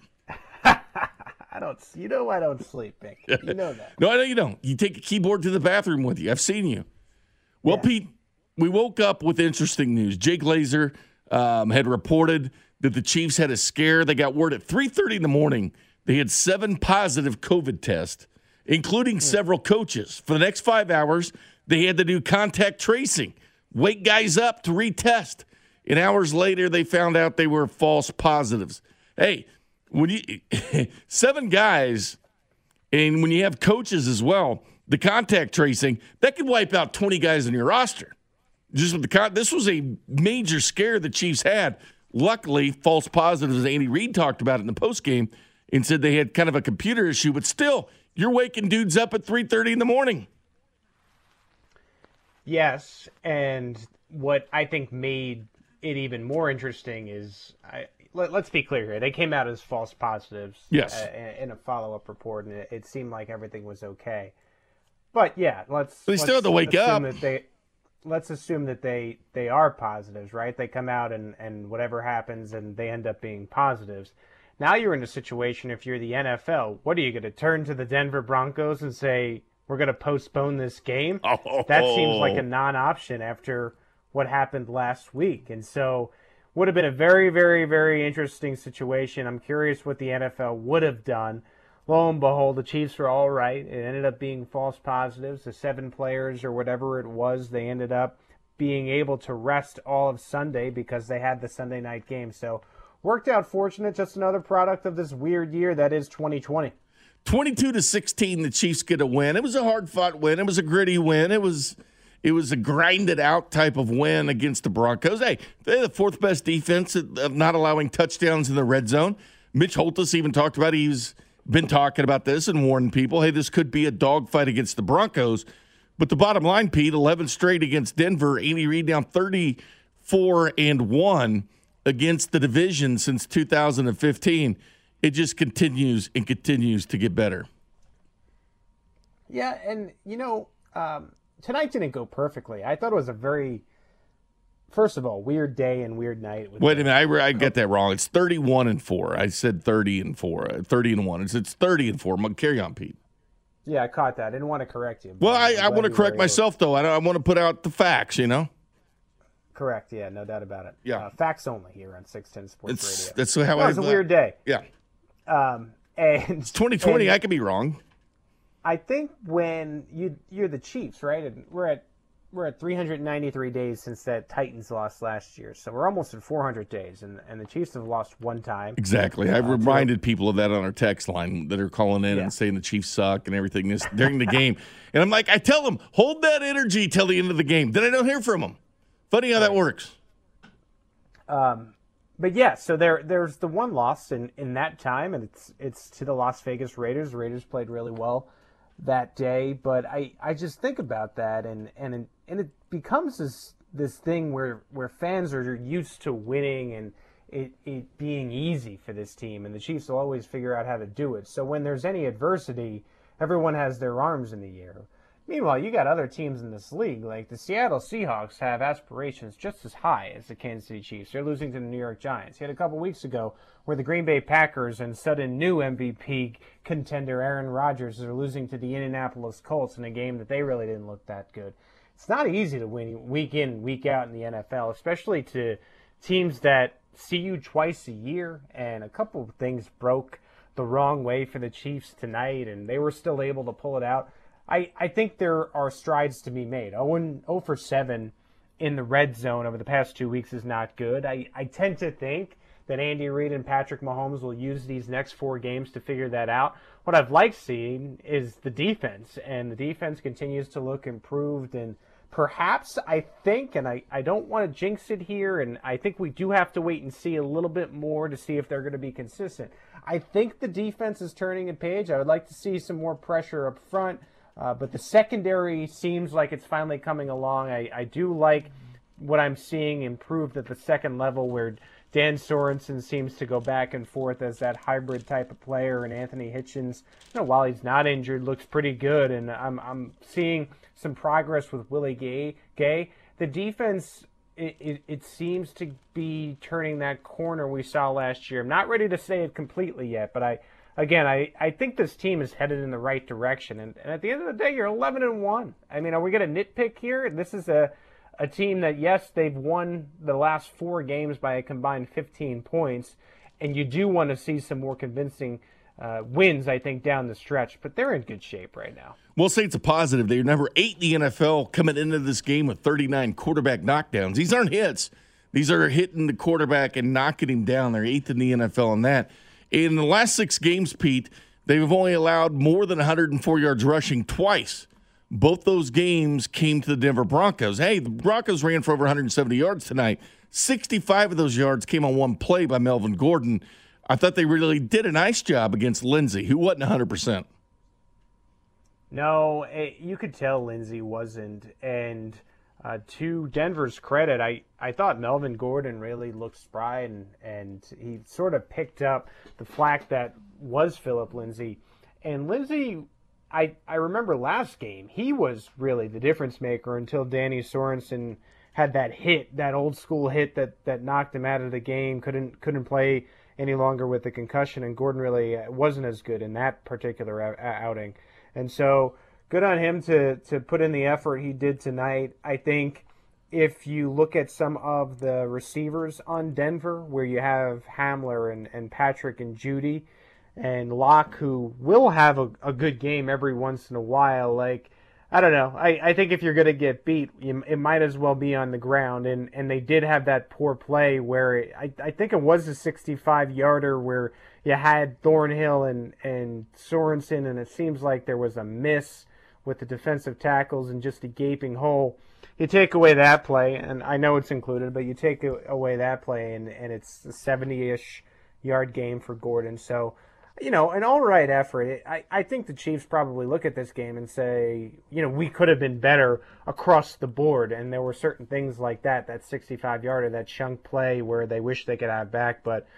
I don't. You know I don't sleep, Nick. *laughs* You know that. no, I know you don't. You take a keyboard to the bathroom with you. I've seen you. Well, yeah. Pete, we woke up with interesting news. Jay Glazer um, had reported that the Chiefs had a scare. They got word at 3:30 in the morning they had seven positive COVID tests, including hmm. several coaches. For the next five hours, they had to do contact tracing, wake guys up to retest. And hours later, they found out they were false positives. Hey, when you *laughs* seven guys, and when you have coaches as well, the contact tracing that could wipe out 20 guys in your roster. Just with the con- this was a major scare the Chiefs had. Luckily, false positives, Andy Reid talked about it in the post game, and said they had kind of a computer issue, but still, you're waking dudes up at 3:30 in the morning. Yes, and what I think made it even more interesting is I, let, us be clear here. They came out as false positives. Yes. Uh, in a follow up report, and it, it, seemed like everything was okay. But yeah, let's. They still have to wake up. That they, let's assume that they they are positives, right? They come out and and whatever happens, and they end up being positives. Now you're in a situation. If you're the NFL, what are you going to turn to the Denver Broncos and say we're going to postpone this game? Oh. That seems like a non-option after what happened last week, and so would have been a very, very, very interesting situation. I'm curious what the NFL would have done. Lo and behold, the Chiefs were all right. It ended up being false positives. The seven players or whatever it was, they ended up being able to rest all of Sunday because they had the Sunday night game. So worked out fortunate. Just another product of this weird year that is 2020. 22 to 16, the Chiefs get a win. It was a hard fought win. It was a gritty win. It was it was a grinded out type of win against the Broncos. Hey, they're the fourth best defense of not allowing touchdowns in the red zone. Mitch Holthus even talked about he's been talking about this and warning people, hey, this could be a dogfight against the Broncos. But the bottom line, Pete, 11 straight against Denver. Andy Reid down 34 and 1 against the division since 2015. It just continues and continues to get better. Yeah, and you know, um, tonight didn't go perfectly. I thought it was a very, first of all, weird day and weird night. Wait a minute, I, I get that wrong. It's thirty-one and four. I said thirty and four. Uh, thirty and one. It's it's thirty and four. Carry on, Pete. Yeah, I caught that. I didn't want to correct you. Well, I, I want to correct myself though. I, I want to put out the facts. You know. Correct. Yeah, no doubt about it. Yeah. Uh, facts only here on Six Ten Sports it's, Radio. That's how well, I. It was a weird day. Yeah. Um, *laughs* and it's 2020. And, I could be wrong. I think when you you're the Chiefs, right? And we're at we're at 393 days since that Titans lost last year, so we're almost at 400 days, and and the Chiefs have lost one time. Exactly. I've uh, reminded people of that on our text line that are calling in yeah. and saying the Chiefs suck and everything this during the game, and I'm like, I tell them hold that energy till the end of the game. Then I don't hear from them. Funny how that works. Um, but yeah, so there there's the one loss in in that time, and it's it's to the Las Vegas Raiders. The Raiders played really well that day. But I, I just think about that, and and and it becomes this this thing where where fans are used to winning and it it being easy for this team, and the Chiefs will always figure out how to do it. So when there's any adversity, everyone has their arms in the air. Meanwhile, you got other teams in this league, like the Seattle Seahawks have aspirations just as high as the Kansas City Chiefs. They're losing to the New York Giants. You had a couple weeks ago where the Green Bay Packers and sudden new MVP contender Aaron Rodgers are losing to the Indianapolis Colts in a game that they really didn't look that good. It's not easy to win week in, week out in the NFL, especially to teams that see you twice a year. And a couple of things broke the wrong way for the Chiefs tonight, and they were still able to pull it out. I, I think there are strides to be made. 0, 0 for 7 in the red zone over the past two weeks is not good. I, I tend to think that Andy Reid and Patrick Mahomes will use these next four games to figure that out. What I've liked seeing is the defense, and the defense continues to look improved. And perhaps I think, and I, I don't want to jinx it here, and I think we do have to wait and see a little bit more to see if they're going to be consistent. I think the defense is turning a page. I would like to see some more pressure up front. Uh, but the secondary seems like it's finally coming along. I, I do like what I'm seeing improved at the second level where Dan Sorensen seems to go back and forth as that hybrid type of player, and Anthony Hitchens, you know, while he's not injured, looks pretty good. And I'm I'm seeing some progress with Willie Gay. Gay, the defense. It, it, it seems to be turning that corner we saw last year. I'm not ready to say it completely yet, but I, again, I, I think this team is headed in the right direction. And, and at the end of the day, you're 11 and one. I mean, are we going to nitpick here? This is a a team that, yes, they've won the last four games by a combined 15 points, and you do want to see some more convincing uh, wins, I think, down the stretch, but they're in good shape right now. We'll say it's a positive. They're number eight in the NFL coming into this game with 39 quarterback knockdowns. These aren't hits, these are hitting the quarterback and knocking him down. They're eighth in the NFL on that. In the last six games, Pete, they've only allowed more than 104 yards rushing twice. Both those games came to the Denver Broncos. Hey, the Broncos ran for over 170 yards tonight. 65 of those yards came on one play by Melvin Gordon. I thought they really did a nice job against Lindsay, who wasn't 100%. No, it, you could tell Lindsay wasn't. And uh, to Denver's credit, I, I thought Melvin Gordon really looked spry and, and he sort of picked up the flack that was Phillip Lindsay. And Lindsay I I remember last game he was really the difference maker until Danny Sorensen had that hit, that old school hit that that knocked him out of the game. couldn't couldn't play any longer with the concussion, and Gordon really uh, wasn't as good in that particular outing. And so good on him to to put in the effort he did tonight. I think if you look at some of the receivers on Denver, where you have Hamler and, and Patrick and Jeudy and Lock, who will have a, a good game every once in a while. Like, I don't know. I, I think if you're going to get beat, you, it might as well be on the ground. And, and they did have that poor play where it, I, I think it was a 65 yarder where you had Thornhill and, and Sorensen, and it seems like there was a miss with the defensive tackles and just a gaping hole. You take away that play, and I know it's included, but you take away that play, and, and it's a 70 ish yard game for Gordon. So, you know, an all right effort. I, I think the Chiefs probably look at this game and say, you know, we could have been better across the board. And there were certain things like that, that 65 yarder, that chunk play where they wish they could have back. But,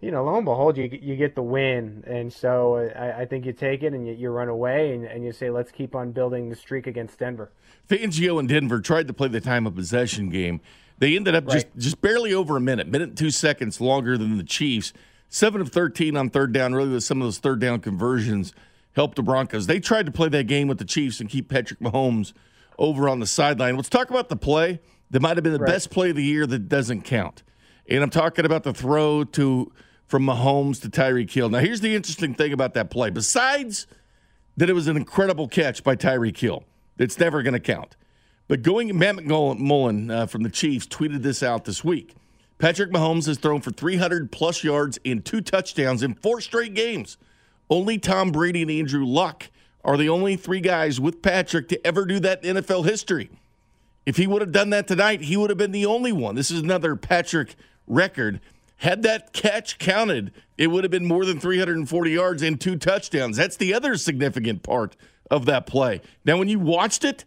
you know, lo and behold, you, you get the win. And so uh, I, I think you take it and you, you run away and, and you say, let's keep on building the streak against Denver. Fangio and Denver tried to play the time of possession game. They ended up right. just, just barely over a minute, minute and two seconds longer than the Chiefs. Seven of 13 on third down, really, with some of those third down conversions helped the Broncos. They tried to play that game with the Chiefs and keep Patrick Mahomes over on the sideline. Let's talk about the play that might have been the right. best play of the year that doesn't count. And I'm talking about the throw to from Mahomes to Tyreek Hill. Now, here's the interesting thing about that play. Besides that it was an incredible catch by Tyreek Hill, it's never going to count. But going, Matt McMullen uh, from the Chiefs tweeted this out this week. Patrick Mahomes has thrown for 300 plus yards and two touchdowns in four straight games. Only Tom Brady and Andrew Luck are the only three guys with Patrick to ever do that in NFL history. If he would have done that tonight, he would have been the only one. This is another Patrick record. Had that catch counted, it would have been more than 340 yards and two touchdowns. That's the other significant part of that play. Now, when you watched it,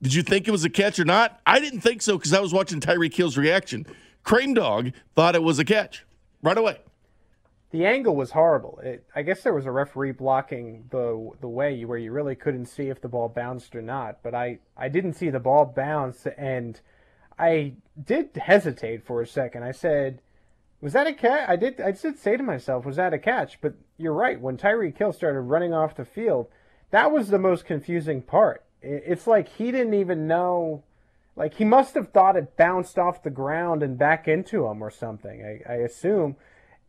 did you think it was a catch or not? I didn't think so because I was watching Tyreek Hill's reaction. Cream Dog thought it was a catch right away. The angle was horrible. It, I guess there was a referee blocking the the way where you really couldn't see if the ball bounced or not. But I, I didn't see the ball bounce, and I did hesitate for a second. I said, "Was that a catch?" I did. I did say to myself, "Was that a catch?" But you're right. When Tyreek Hill started running off the field, that was the most confusing part. It's like he didn't even know like he must have thought it bounced off the ground and back into him or something. I, I assume.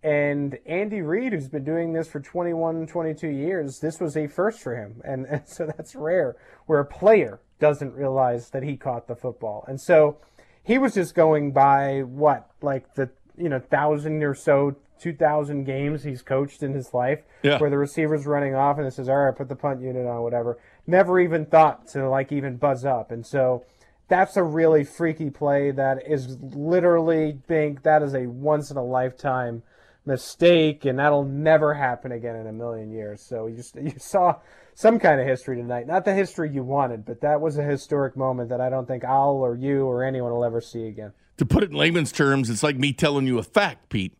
And Andy Reid, who's been doing this for 21, 22 years, this was a first for him. And, *laughs* and so that's rare where a player doesn't realize that he caught the football. And so he was just going by what, like the you know thousand or so, two thousand games he's coached in his life, Yeah. where the receiver's running off and it says, "All right, put the punt unit on, whatever." Never even thought to like even buzz up, and so that's a really freaky play that is literally think that is a once in a lifetime mistake, and that'll never happen again in a million years. So you just, *laughs* you saw some kind of history tonight, not the history you wanted, but that was a historic moment that I don't think I'll or you or anyone will ever see again. To put it in layman's terms, it's like me telling you a fact, Pete.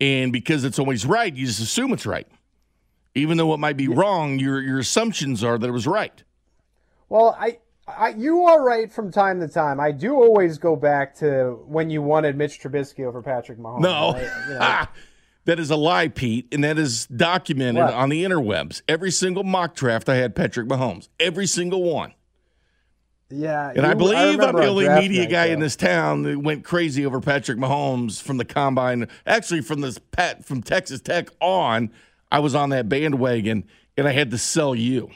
And because it's always right, you just assume it's right. Even though it might be wrong, your your assumptions are that it was right. Well, I, I, you are right from time to time. I do always go back to when you wanted Mitch Trubisky over Patrick Mahomes. No. I- you *laughs* know, That is a lie, Pete, and that is documented What? on the interwebs. Every single mock draft, I had Patrick Mahomes. Every single one. Yeah, And I believe I'm the only media night, guy though. in this town that went crazy over Patrick Mahomes from the combine. Actually, from this Pat from Texas Tech on, I was on that bandwagon, and I had to sell you.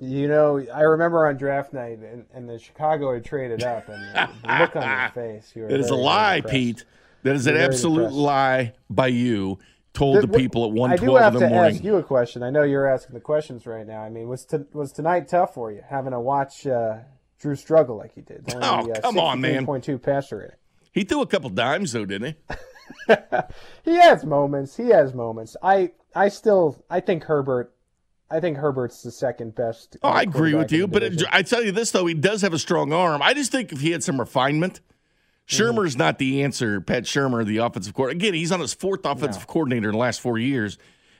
You know, I remember on draft night, and, and the Chicago had traded up, and the look on your *laughs* face. You were That is a lie, impressed. Pete. That is an absolute depressed. lie by you. Told the people at I one do twelve have in the to ask you a question. I know you're asking the questions right now. I mean, was t- was tonight tough for you having to watch uh, Drew struggle like he did? It's Oh, only, uh, come on, man. 63.2 passer rating. He threw a couple dimes though, didn't he? *laughs* He has moments. He has moments. I I still I think Herbert. I think Herbert's the second best. Oh, uh, I agree with you, but it. I tell you this though, he does have a strong arm. I just think if he had some refinement, Mm-hmm. Shurmur's not the answer. Pat Shurmur, the offensive coordinator. Again, he's on his fourth offensive coordinator in the last four years,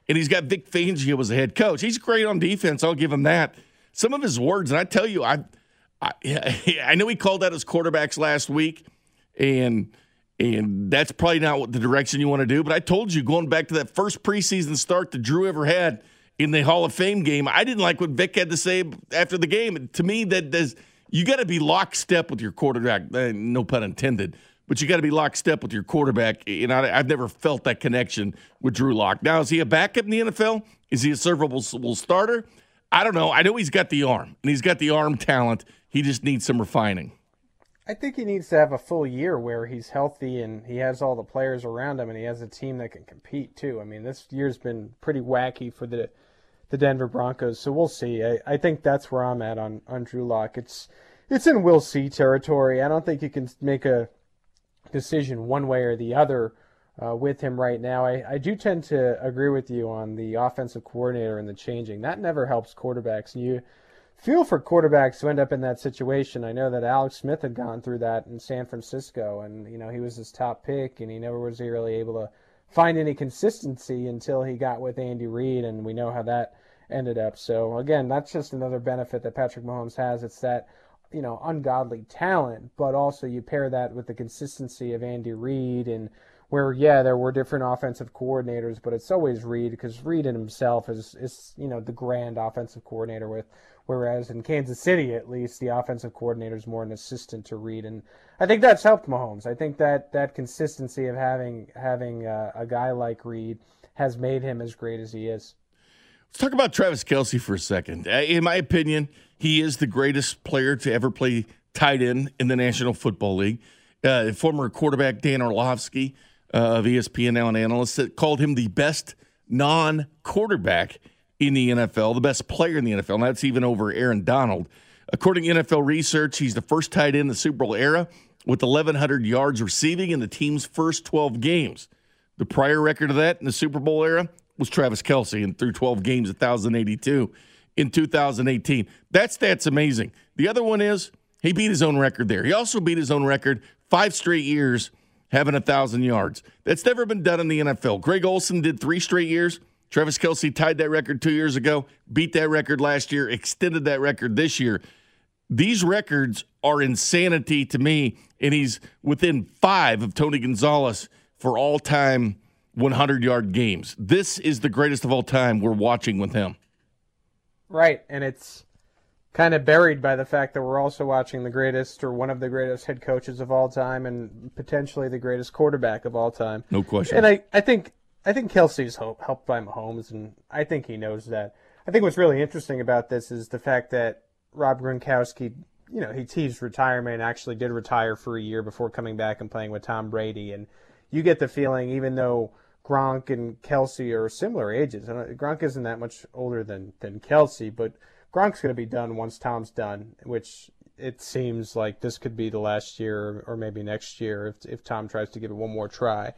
and he's got Vic Fangio as a head coach. He's great on defense. I'll give him that. Some of his words, and I tell you, I, *laughs* I, know he called out his quarterbacks last week, and and that's probably not what the direction you want to do. But I told you, going back to that first preseason start that Drew ever had in the Hall of Fame game, I didn't like what Vic had to say after the game. To me, that does you got to be lockstep with your quarterback. Uh, no pun intended. But you got to be lockstep with your quarterback. And I, I've never felt that connection with Drew Lock. Now, is he a backup in the NFL? Is he a servable starter? I don't know. I know he's got the arm, and he's got the arm talent. He just needs some refining. I think he needs to have a full year where he's healthy and he has all the players around him and he has a team that can compete too. I mean, this year's been pretty wacky for the the Denver Broncos, so we'll see. I, I think that's where I'm at on on Drew Lock. It's it's in we'll see territory. I don't think you can make a decision one way or the other uh, with him right now. I, I do tend to agree with you on the offensive coordinator and the changing. That never helps quarterbacks. And you feel for quarterbacks who end up in that situation. I know that Alex Smith had gone through that in San Francisco, and you know he was his top pick, and he never was really able to find any consistency until he got with Andy Reid, and we know how that ended up. So again, that's just another benefit that Patrick Mahomes has. It's that you know ungodly talent, but also you pair that with the consistency of Andy Reid and where yeah there were different offensive coordinators, but it's always Reid because Reid in himself is is you know the grand offensive coordinator with whereas in Kansas City at least the offensive coordinator is more an assistant to Reid, and I think that's helped Mahomes. I think that that consistency of having having uh, a guy like Reid has made him as great as he is. Let's talk about Travis Kelce for a second. Uh, In my opinion, he is the greatest player to ever play tight end in the National Football League. Uh, former quarterback Dan Orlovsky uh, of ESPN, now an analyst, called him the best non quarterback in the NFL, the best player in the NFL, and that's even over Aaron Donald. According to NFL research, he's the first tight end in the Super Bowl era with 1,100 yards receiving in the team's first 12 games. The prior record of that in the Super Bowl era was Travis Kelce and through 12 games, 1,082 in 2018. That stat's amazing. The other one is he beat his own record there. He also beat his own record five straight years having a 1,000 yards. That's never been done in the NFL. Greg Olsen did three straight years. Travis Kelce tied that record two years ago, beat that record last year, extended that record this year. These records are insanity to me, and he's within five of Tony Gonzalez for all time 100 yard games. This is the greatest of all time we're watching with him. Right, and it's kind of buried by the fact that we're also watching the greatest or one of the greatest head coaches of all time and potentially the greatest quarterback of all time. No question. And I, I think I think Kelce's help, helped by Mahomes, and I think he knows that. I think what's really interesting about this is the fact that Rob Gronkowski, you know, he teased retirement, actually did retire for a year before coming back and playing with Tom Brady, and you get the feeling, even though Gronk and Kelce are similar ages, and uh, Gronk isn't that much older than than Kelce, but Gronk's going to be done once Tom's done, which it seems like this could be the last year or maybe next year if if Tom tries to give it one more try.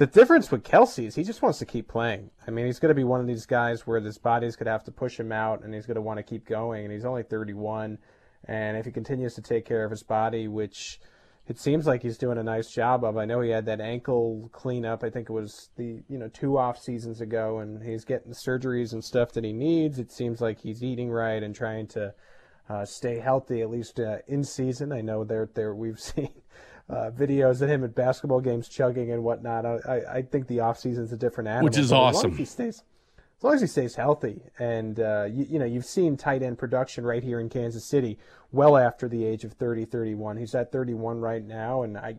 The difference with Kelce is he just wants to keep playing. I mean, he's going to be one of these guys where his body's going to have to push him out, and he's going to want to keep going. And he's only 31, and if he continues to take care of his body, which it seems like he's doing a nice job of. I know he had that ankle cleanup. I think it was the you know two off seasons ago, and he's getting the surgeries and stuff that he needs. It seems like he's eating right and trying to uh, stay healthy at least uh, in season. I know there there we've *laughs* seen uh, videos of him at basketball games chugging and whatnot. I, I think the off season's a different animal. Which is awesome. As he stays, as long as he stays healthy, and uh, you, you know you've seen tight end production right here in Kansas City, well after the age of 30, 31. He's at 31 right now, and I.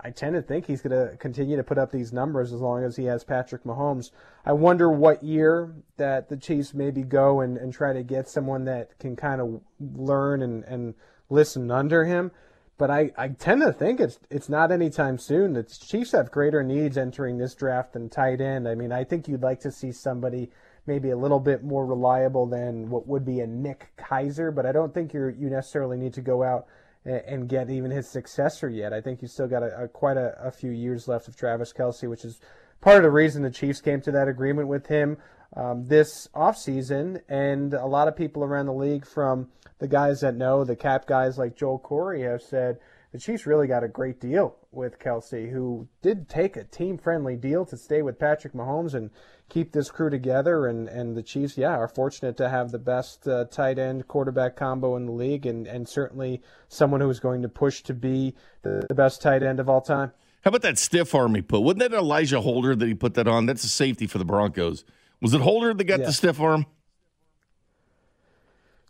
I tend to think he's going to continue to put up these numbers as long as he has Patrick Mahomes. I wonder what year that the Chiefs maybe go and, and try to get someone that can kind of learn and, and listen under him but I, I tend to think it's it's not anytime soon. The Chiefs have greater needs entering this draft than tight end. I mean, I think you'd like to see somebody maybe a little bit more reliable than what would be a Nick Keizer, but I don't think you you necessarily need to go out and, get even his successor yet. I think you still got a, a quite a, a, few years left of Travis Kelce, which is part of the reason the Chiefs came to that agreement with him um, this offseason. And a lot of people around the league from the guys that know, the cap guys like Joel Corry, have said the Chiefs really got a great deal with Kelce, who did take a team friendly deal to stay with Patrick Mahomes and keep this crew together. And, and the Chiefs, yeah, are fortunate to have the best uh, tight end quarterback combo in the league and, and certainly someone who's going to push to be the, the best tight end of all time. How about that stiff arm he put? Wasn't that Elijah Holder that he put that on? That's a safety for the Broncos. Was it Holder that got yeah. the stiff arm?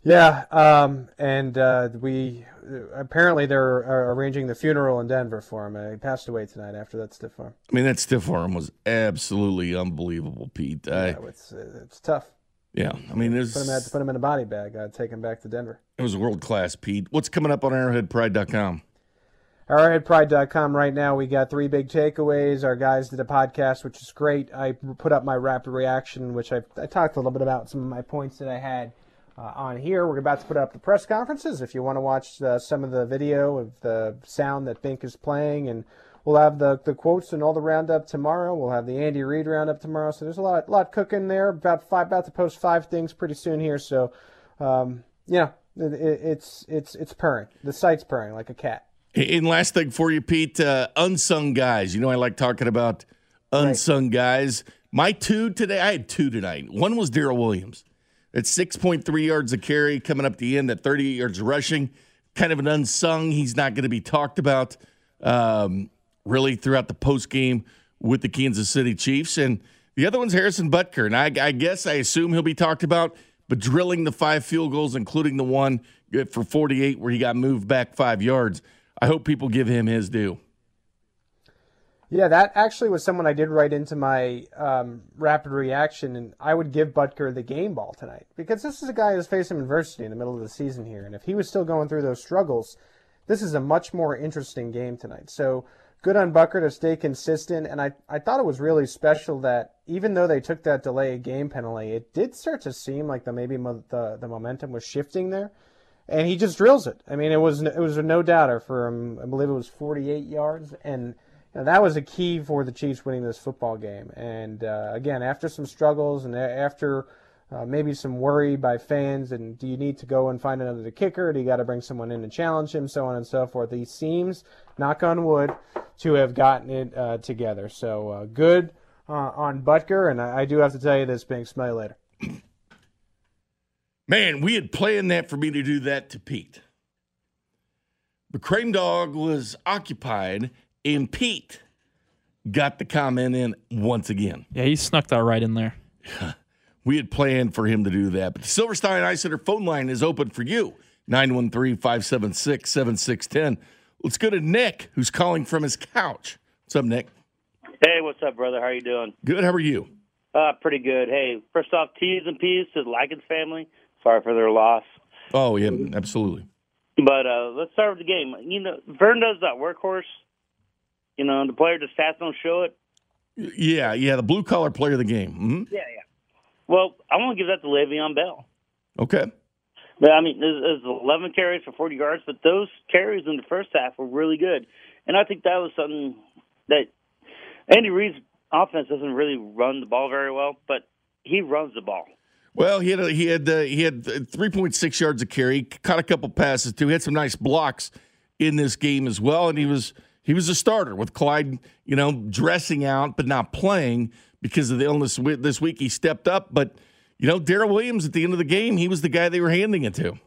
Yeah, um, and uh, we apparently they're uh, arranging the funeral in Denver for him. Uh, he passed away tonight after that stiff arm. I mean, that stiff arm was absolutely unbelievable, Pete. Yeah, it's it's tough. Yeah, I mean, there's put him, had to put him in a body bag. I'd take him back to Denver. It was world class, Pete. What's coming up on ArrowheadPride.com? ArrowheadPride.com right now. We got three big takeaways. Our guys did a podcast, which is great. I put up my rapid reaction, which I, I talked a little bit about some of my points that I had uh, on here. We're about to put up the press conferences. If you want to watch uh, some of the video of the sound that Bink is playing, and we'll have the, the quotes and all the roundup tomorrow. We'll have the Andy Reid roundup tomorrow. So there's a lot lot cooking there. About five, about to post five things pretty soon here. So, um, yeah, it, it, it's it's it's purring. The site's purring like a cat. And last thing for you, Pete, uh, unsung guys. You know, I like talking about unsung right. guys. My two today, I had two tonight. One was Darrel Williams. At 6.3 yards a carry, coming up the end at 38 yards rushing. Kind of an unsung. He's not going to be talked about um, really throughout the post game with the Kansas City Chiefs. And the other one's Harrison Butker. And I, I guess I assume he'll be talked about, but drilling the five field goals, including the one for 48 where he got moved back five yards. I hope people give him his due. Yeah, that actually was someone I did write into my um, rapid reaction, and I would give Butker the game ball tonight because this is a guy who's facing adversity in the middle of the season here, and if he was still going through those struggles, this is a much more interesting game tonight. So good on Butker to stay consistent, and I, I thought it was really special that even though they took that delay game penalty, it did start to seem like the maybe mo- the the momentum was shifting there, and he just drills it. I mean, it was it was a no doubter for him. I believe it was 48 yards, and you know, that was a key for the Chiefs winning this football game. And uh, again, after some struggles and after uh, maybe some worry by fans, and do you need to go and find another kicker? Do you got to bring someone in to challenge him? So on and so forth. He seems, knock on wood, to have gotten it uh, together. So uh, good uh, on Butker, and I, I, do have to tell you this, Bink. Smell you later. Man, we had planned that for me to do that to Pete. But Cream Dog was occupied and Pete got the comment in once again. Yeah, he snuck that right in there. *laughs* we had planned for him to do that. But the Silverstein Eye Center phone line is open for you 913 576 7610. Let's go to Nick, who's calling from his couch. What's up, Nick? Hey, what's up, brother? How are you doing? Good. How are you? Uh, pretty good. Hey, first off, T's and P's to the Likens family. Sorry for their loss. Oh, yeah, absolutely. But uh, let's start with the game. You know, Vern does that workhorse You know, the player, the stats don't show it. Yeah, yeah, the blue collar player of the game. hmm Yeah, yeah. Well, I want to give that to Le'Veon Bell. Okay. But I mean, there's 11 carries for 40 yards, but those carries in the first half were really good, and I think that was something that Andy Reid's offense doesn't really run the ball very well, but he runs the ball. Well, he had a, he had uh, he had three point six yards of carry, caught a couple passes too. He had some nice blocks in this game as well, and he was he was a starter with Clyde, you know, dressing out but not playing because of the illness this week. He stepped up, but you know, Darrel Williams at the end of the game, he was the guy they were handing it to.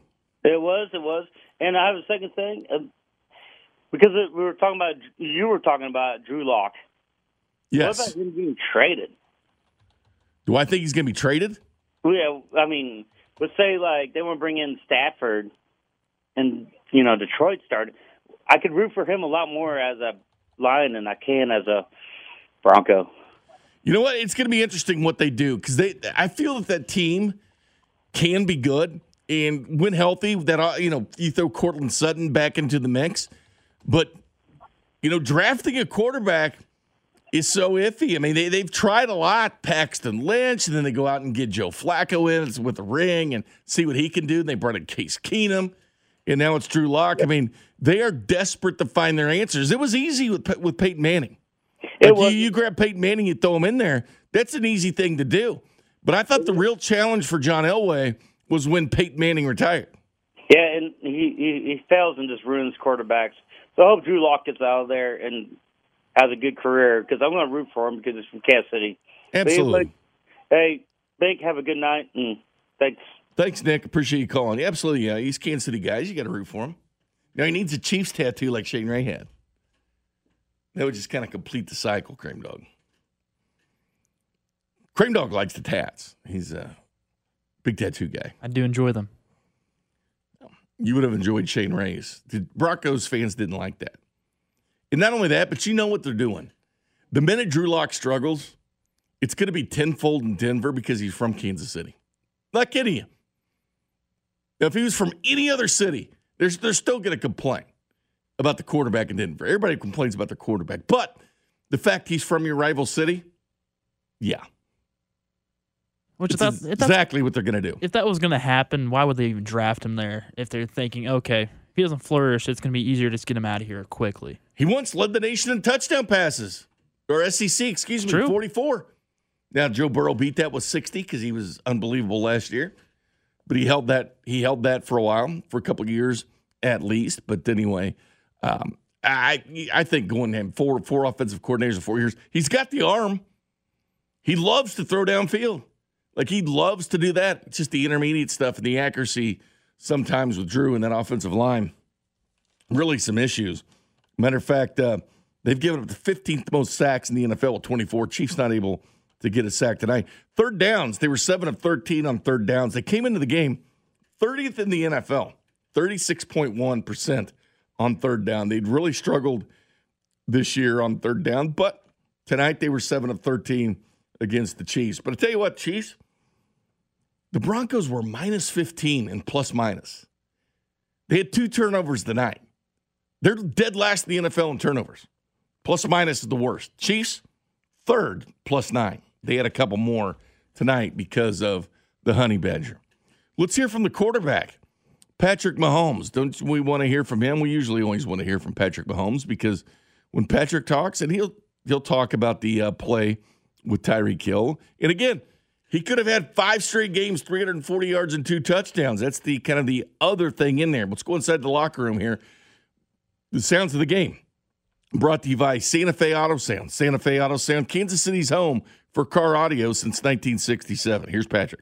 It was, it was, and I have a second thing uh, because it, we were talking about you were talking about Drew Lock. Yes. What about him being traded? Do I think he's going to be traded? Yeah, I mean, let's say like they want to bring in Stafford, and you know Detroit started. I could root for him a lot more as a Lion than I can as a Bronco. You know what? It's going to be interesting what they do because they. I feel that that team can be good and when healthy. That uh, you know, you throw Courtland Sutton back into the mix, but you know, drafting a quarterback is so iffy. I mean, they they've tried a lot, Paxton Lynch, and then they go out and get Joe Flacco in with the ring and see what he can do. And they brought in Case Keenum, and now it's Drew Lock. I mean, they are desperate to find their answers. It was easy with with Peyton Manning. Like you, you grab Peyton Manning, you throw him in there. That's an easy thing to do. But I thought the real challenge for John Elway was when Peyton Manning retired. Yeah, and he he, he fails and just ruins quarterbacks. So I hope Drew Lock gets out of there and has a good career because I'm going to root for him because he's from Kansas City. Absolutely. Hey, Bink, have a good night and thanks. Thanks, Nick. Appreciate you calling. Absolutely. Yeah, he's Kansas City guys. You got to root for him. Now he needs a Chiefs tattoo like Shane Ray had. That would just kind of complete the cycle, Cream Dog. Cream Dog likes the tats. He's a big tattoo guy. I do enjoy them. You would have enjoyed Shane Ray's. The Broncos fans didn't like that. And not only that, but you know what they're doing. The minute Drew Lock struggles, it's going to be tenfold in Denver because he's from Kansas City. Not kidding you. Now, if he was from any other city, they're, they're still going to complain about the quarterback in Denver. Everybody complains about the quarterback. But the fact he's from your rival city, yeah. Which It's if that- if that's- exactly what they're going to do. If that was going to happen, why would they even draft him there? If they're thinking, okay, if he doesn't flourish, it's going to be easier to just get him out of here quickly. He once led the nation in touchdown passes, or SEC, excuse me, True. 44. Now Joe Burrow beat that with 60 because he was unbelievable last year, but he held that he held that for a while, for a couple of years at least. But anyway, um, I I think going to him four four offensive coordinators in four years, he's got the arm. He loves to throw downfield, like he loves to do that. It's just the intermediate stuff and the accuracy sometimes with Drew and that offensive line really some issues. Matter of fact, uh, they've given up the 15th most sacks in the NFL with 24. Chiefs not able to get a sack tonight. Third downs, they were 7 of 13 on third downs. They came into the game 30th in the NFL, 36.1% on third down. They'd really struggled this year on third down, but tonight they were 7 of 13 against the Chiefs. But I tell you what, Chiefs, the Broncos were minus 15 and plus minus. They had two turnovers tonight. They're dead last in the NFL in turnovers. Minus is the worst. Chiefs, third, plus nine. They had a couple more tonight because of the honey badger. Let's hear from the quarterback, Patrick Mahomes. Don't we want to hear from him? We usually always want to hear from Patrick Mahomes because when Patrick talks, and he'll he'll talk about the uh, play with Tyreek Hill, And again, he could have had five straight games, 340 yards and two touchdowns. That's the kind of the other thing in there. Let's go inside the locker room here. The sounds of the game brought to you by Santa Fe Auto Sound. Santa Fe Auto Sound, Kansas City's home for car audio since 1967. Here's Patrick.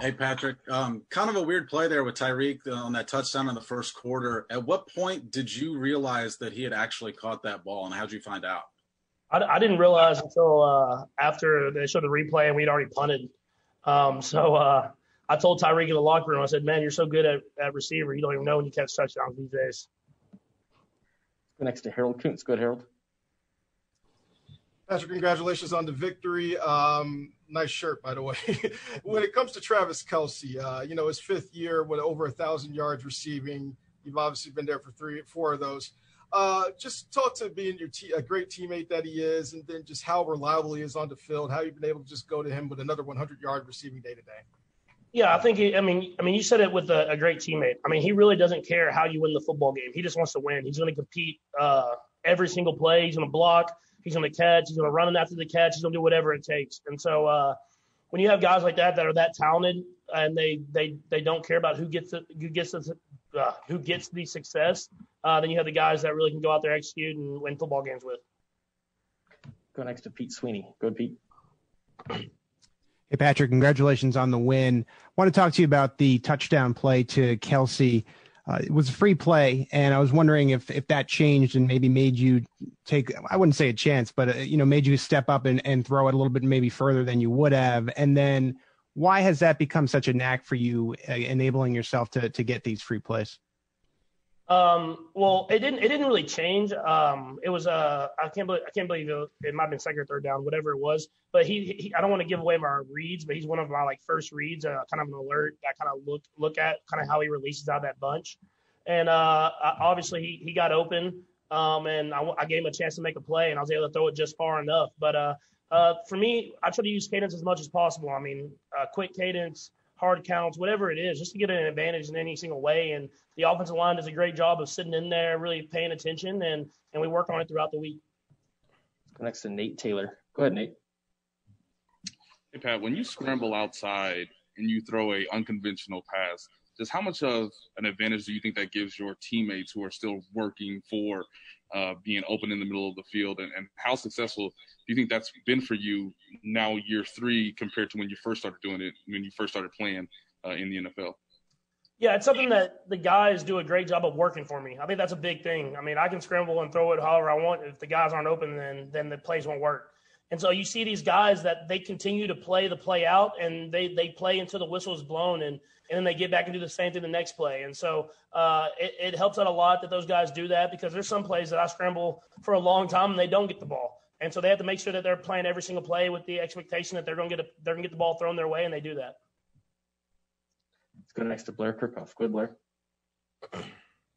Hey, Patrick. Um, kind of a weird play there with Tyreek on that touchdown in the first quarter. At what point did you realize that he had actually caught that ball, and how did you find out? I, I didn't realize until uh, after they showed the replay and we'd already punted. Um, so uh, I told Tyreek in the locker room, I said, "Man, you're so good at, at receiver. You don't even know when you catch touchdowns these days." Next to Harold Kuntz. Good, Harold. Patrick, congratulations on the victory. Um, nice shirt, by the way. *laughs* when it comes to Travis Kelce, uh, you know, his fifth year with over a thousand yards receiving, you've obviously been there for three, four of those. Uh, just talk to being your te- a great teammate that he is, and then just how reliable he is on the field. How you've been able to just go to him with another 100 yard receiving day to day. Yeah, I think. He, I mean, I mean, you said it with a, a, great teammate. I mean, he really doesn't care how you win the football game. He just wants to win. He's going to compete uh, every single play. He's going to block. He's going to catch. He's going to run after the catch. He's going to do whatever it takes. And so, uh, when you have guys like that that are that talented and they they they don't care about who gets who gets the, uh, who gets the success, uh, then you have the guys that really can go out there execute and win football games with. Go next to Pete Sweeney. Go Pete. *clears throat* Hey, Patrick, congratulations on the win. I want to talk to you about the touchdown play to Kelce. Uh, it was a free play, and I was wondering if if that changed and maybe made you take I wouldn't say a chance, but uh, you know made you step up and, and throw it a little bit maybe further than you would have. And then why has that become such a knack for you, uh, enabling yourself to to get these free plays? Um, well, it didn't. It didn't really change. Um, it was. Uh, I can't believe. I can't believe it, it might have been second or third down, whatever it was. But he, he I don't want to give away my reads, but he's one of my like first reads. Uh, kind of an alert. I kind of look look at kind of how he releases out that bunch. And uh, obviously he he got open. Um, and I, I gave him a chance to make a play, and I was able to throw it just far enough. But uh, uh, for me, I try to use cadence as much as possible. I mean, uh, quick cadence hard counts, whatever it is, just to get an advantage in any single way. And the offensive line does a great job of sitting in there, really paying attention, and and we work on it throughout the week. Let's go next to Nate Taylor. Go ahead, Nate. Hey Pat, when you scramble outside and you throw a unconventional pass, just how much of an advantage do you think that gives your teammates who are still working for uh, being open in the middle of the field, and, and how successful do you think that's been for you now, year three, compared to when you first started doing it, when you first started playing uh, in the NFL? Yeah, it's something that the guys do a great job of working for me. I think that's a big thing. I mean, I can scramble and throw it however I want. If the guys aren't open, then then the plays won't work. And so you see these guys that they continue to play the play out and they they play until the whistle is blown and and then they get back and do the same thing the next play. And so uh, it, it, helps out a lot that those guys do that because there's some plays that I scramble for a long time and they don't get the ball. And so they have to make sure that they're playing every single play with the expectation that they're going to get a, they're going to get the ball thrown their way, and they do that. Let's go next to Blair Kerkhoff. Good, Blair.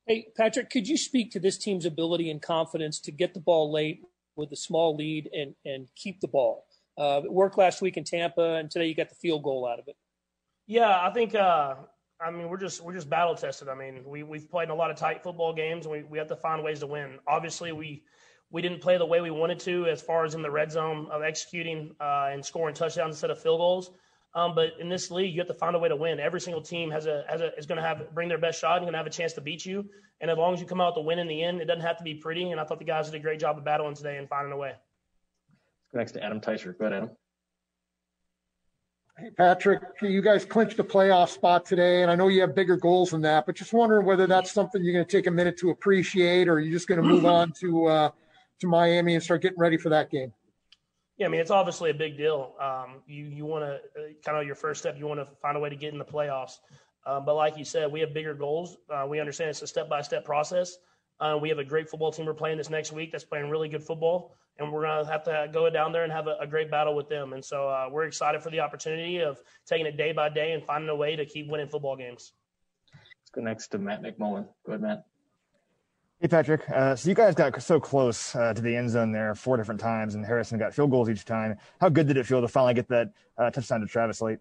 Hey, Patrick, could you speak to this team's ability and confidence to get the ball late with a small lead and and keep the ball? Uh, it worked last week in Tampa, and today you got the field goal out of it. Yeah, I think. Uh, I mean, we're just we're just battle tested. I mean, we we've played in a lot of tight football games, and we, we have to find ways to win. Obviously, we we didn't play the way we wanted to as far as in the red zone of executing uh, and scoring touchdowns instead of field goals. Um, but in this league, you have to find a way to win. Every single team has a has a is going to have bring their best shot and going to have a chance to beat you. And as long as you come out to win in the end, it doesn't have to be pretty. And I thought the guys did a great job of battling today and finding a way. Next to Adam Teicher. Go ahead, Adam. Hey, Patrick, you guys clinched a playoff spot today, and I know you have bigger goals than that, but just wondering whether that's something you're going to take a minute to appreciate, or you're just going to move on to uh, to Miami and start getting ready for that game? Yeah, I mean it's obviously a big deal. Um, you you want to uh, kind of your first step. You want to find a way to get in the playoffs. Um, but like you said, we have bigger goals. Uh, we understand it's a step by step process. Uh, we have a great football team we're playing this next week that's playing really good football and we're going to have to go down there and have a, a great battle with them. And so uh, we're excited for the opportunity of taking it day by day and finding a way to keep winning football games. Let's go next to Matt McMullen. Go ahead, Matt. Hey, Patrick. Uh, so you guys got so close uh, to the end zone there four different times, and Harrison got field goals each time. How good did it feel to finally get that uh, touchdown to Travis late?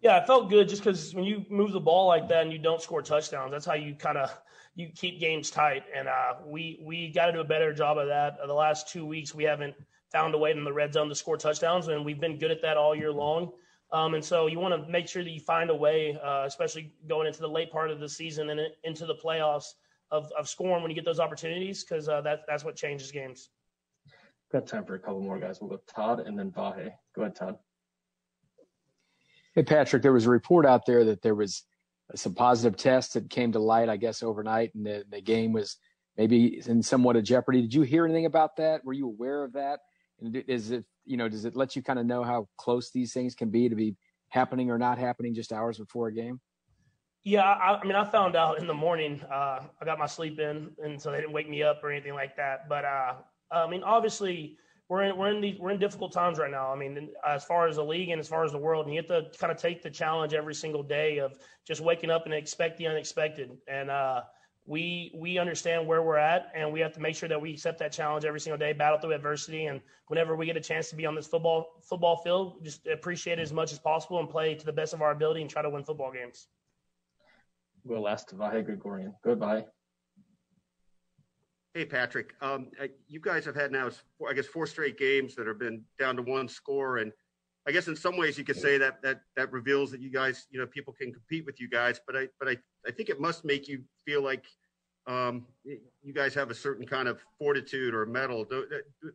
Yeah, it felt good just because when you move the ball like that and you don't score touchdowns, that's how you kind of you keep games tight. And uh, we we got to do a better job of that. Uh, the last two weeks, we haven't found a way in the red zone to score touchdowns, and we've been good at that all year long. Um, and so you want to make sure that you find a way, uh, especially going into the late part of the season and into the playoffs, of, of scoring when you get those opportunities, because uh, that, that's what changes games. Got time for a couple more guys. We'll go Todd and then Vahe. Go ahead, Todd. Hey, Patrick, there was a report out there that there was some positive tests that came to light, I guess, overnight, and the, the game was maybe in somewhat of jeopardy. Did you hear anything about that? Were you aware of that? And is it, you know, does it let you kind of know how close these things can be to be happening or not happening just hours before a game? Yeah, I, I mean, I found out in the morning. Uh, I got my sleep in, and so they didn't wake me up or anything like that. But uh, I mean, obviously, we're in we're in these we're in difficult times right now. I mean, as far as the league and as far as the world, and you have to kind of take the challenge every single day of just waking up and expect the unexpected. And uh, we we understand where we're at, and we have to make sure that we accept that challenge every single day, battle through adversity, and whenever we get a chance to be on this football football field, just appreciate it as much as possible and play to the best of our ability and try to win football games. We'll last Vahe Gregorian. Goodbye. Hey, Patrick. Um, you guys have had now, I guess, four straight games that have been down to one score, and I guess in some ways you could say that that that reveals that you guys, you know, people can compete with you guys. But I, but I, I think it must make you feel like um, you guys have a certain kind of fortitude or metal.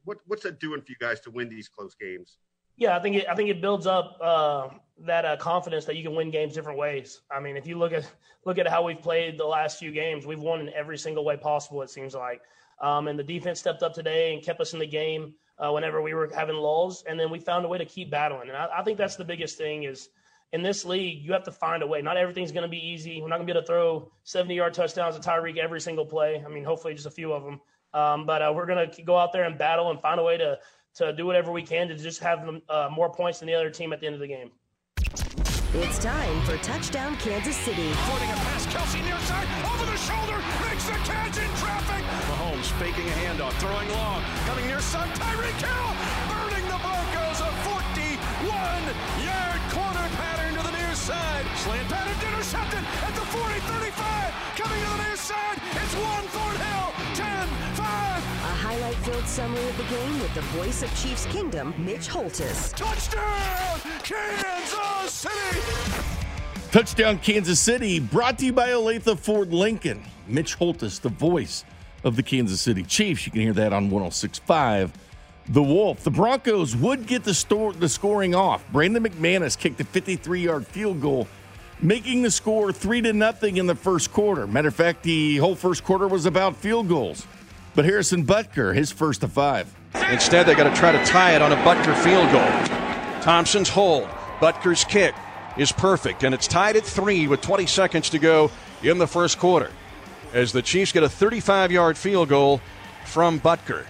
What, what's that doing for you guys to win these close games? Yeah, I think it, I think it builds up uh, that uh, confidence that you can win games different ways. I mean, if you look at look at how we've played the last few games, we've won in every single way possible. It seems like, um, and the defense stepped up today and kept us in the game uh, whenever we were having lulls, and then we found a way to keep battling. And I, I think that's the biggest thing is in this league, you have to find a way. Not everything's going to be easy. We're not going to be able to throw 70 yard touchdowns to Tyreek every single play. I mean, hopefully just a few of them. Um, but uh, we're going to go out there and battle and find a way to to do whatever we can to just have uh, more points than the other team at the end of the game. It's time for touchdown Kansas City. Pointing a pass, Kelce near side, over the shoulder, makes the catch in traffic. Mahomes faking a handoff, throwing long, coming near side, Tyreek Hill, burning the Broncos a 41-yard corner pattern to the near side. Slant pattern intercepted at the 40-35, coming to the near side, it's one summary of the game with the voice of Chiefs Kingdom, Mitch Holthus. Touchdown, Kansas City! Touchdown Kansas City, brought to you by Olathe Ford Lincoln. Mitch Holthus, the voice of the Kansas City Chiefs. You can hear that on 1065 The Wolf. The Broncos would get the, store, the scoring off. Brandon McManus kicked a 53 yard field goal, making the score 3 to nothing in the first quarter. Matter of fact, the whole first quarter was about field goals. But Harrison Butker, his first of five. Instead, they got to try to tie it on a Butker field goal. Thompson's hold. Butker's kick is perfect, and it's tied at three with 20 seconds to go in the first quarter. As the Chiefs get a 35 yard field goal from Butker.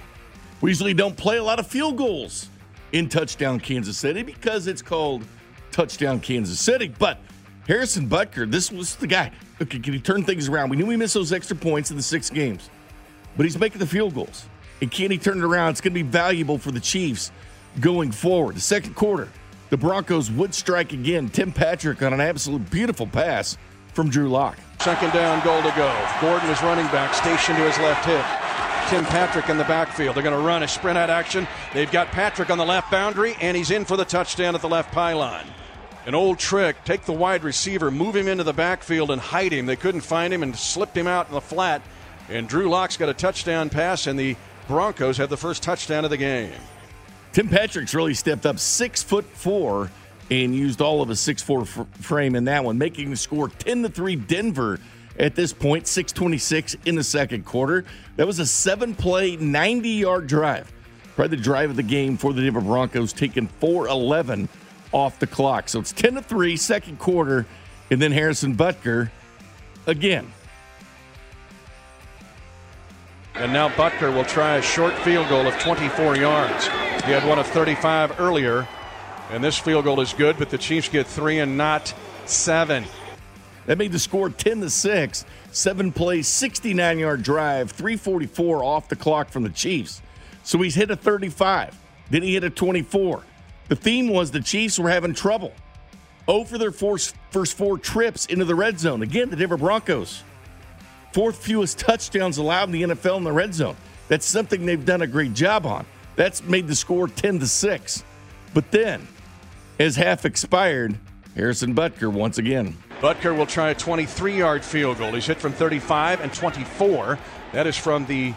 We usually don't play a lot of field goals in touchdown Kansas City because it's called touchdown Kansas City. But Harrison Butker, this was the guy. Okay, can he turn things around? We knew we missed those extra points in the six games but he's making the field goals. And can he turn it around? It's going to be valuable for the Chiefs going forward. The second quarter, the Broncos would strike again. Tim Patrick on an absolute beautiful pass from Drew Lock. Second down, goal to go. Gordon is running back, stationed to his left hip. Tim Patrick in the backfield. They're going to run a sprint out action. They've got Patrick on the left boundary, and he's in for the touchdown at the left pylon. An old trick take the wide receiver, move him into the backfield, and hide him. They couldn't find him and slipped him out in the flat and Drew Lock's got a touchdown pass, and the Broncos have the first touchdown of the game. Tim Patrick's really stepped up six foot four and used all of his six four f- frame in that one, making the score 10 to 3 Denver at this point, 626 in the second quarter. That was a seven play, 90 yard drive. Probably the drive of the game for the Denver Broncos, taking 411 off the clock. So it's 10 to 3, second quarter, and then Harrison Butker again and now Butker will try a short field goal of 24 yards. He had one of 35 earlier, and this field goal is good, but the Chiefs get three and not seven. That made the score 10 to 6. Seven plays, 69 yard drive, 344 off the clock from the Chiefs. So he's hit a 35. Then he hit a 24. The theme was the Chiefs were having trouble. Oh for their first, first four trips into the red zone. Again, the Denver Broncos fourth fewest touchdowns allowed in the NFL in the red zone. That's something they've done a great job on. That's made the score 10 to 6. But then, as half expired, Harrison Butker once again. Butker will try a 23 yard field goal. He's hit from 35 and 24. That is from the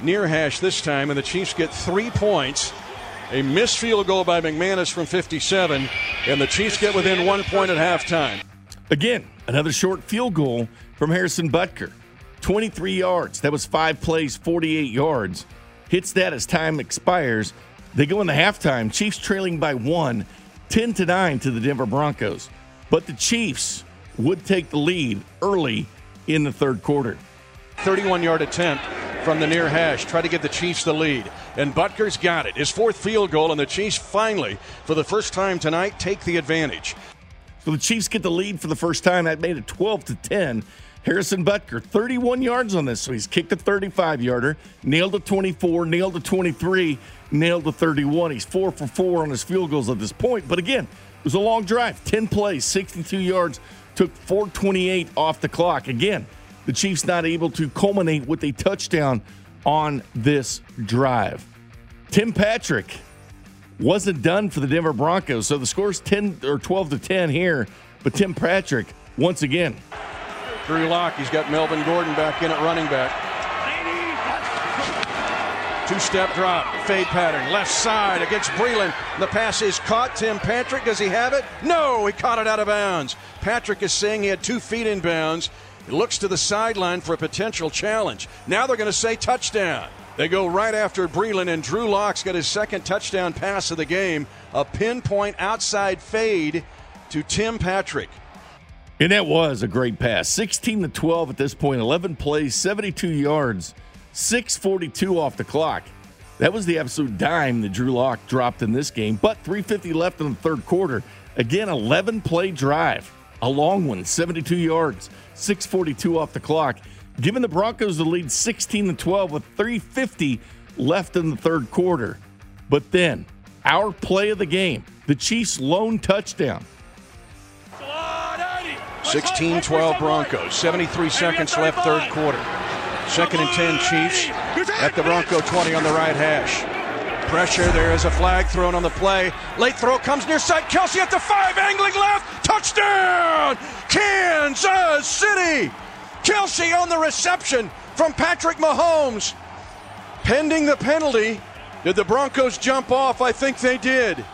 near hash this time, and the Chiefs get three points. A missed field goal by McManus from 57, and the Chiefs get within one point at halftime. Again, another short field goal from Harrison Butker. 23 yards. That was five plays, 48 yards. Hits that as time expires. They go in the halftime. Chiefs trailing by one, 10 to 9 to the Denver Broncos. But the Chiefs would take the lead early in the third quarter. 31 yard attempt from the near hash. Try to get the Chiefs the lead. And Butker's got it. His fourth field goal, and the Chiefs finally, for the first time tonight, take the advantage. So the Chiefs get the lead for the first time. That made it 12 to 10. Harrison Butker, 31 yards on this. So he's kicked a 35 yarder, nailed a 24, nailed a 23, nailed a 31. He's four for four on his field goals at this point. But again, it was a long drive 10 plays, 62 yards, took 428 off the clock. Again, the Chiefs not able to culminate with a touchdown on this drive. Tim Patrick wasn't done for the Denver Broncos. So the score's 10 or 12 to 10 here. But Tim Patrick, once again, Drew Lock, he's got Melvin Gordon back in at running back. Two step drop, fade pattern, left side against Breeland. The pass is caught. Tim Patrick, does he have it? No, he caught it out of bounds. Patrick is saying he had two feet in bounds. He looks to the sideline for a potential challenge. Now they're going to say touchdown. They go right after Breeland, and Drew Lock's got his second touchdown pass of the game. A pinpoint outside fade to Tim Patrick. And that was a great pass. 16 to 12 at this point, 11 plays, 72 yards, 642 off the clock. That was the absolute dime that Drew Lock dropped in this game, but 350 left in the third quarter. Again, 11 play drive, a long one, 72 yards, 642 off the clock, giving the Broncos the lead 16 to 12 with 350 left in the third quarter. But then, our play of the game, the Chiefs' lone touchdown. 16 12 Broncos, 73 seconds left, third quarter. Second and 10 Chiefs at the Bronco 20 on the right hash. Pressure, there is a flag thrown on the play. Late throw comes near side. Kelce at the five, angling left. Touchdown! Kansas City! Kelce on the reception from Patrick Mahomes. Pending the penalty, did the Broncos jump off? I think they did.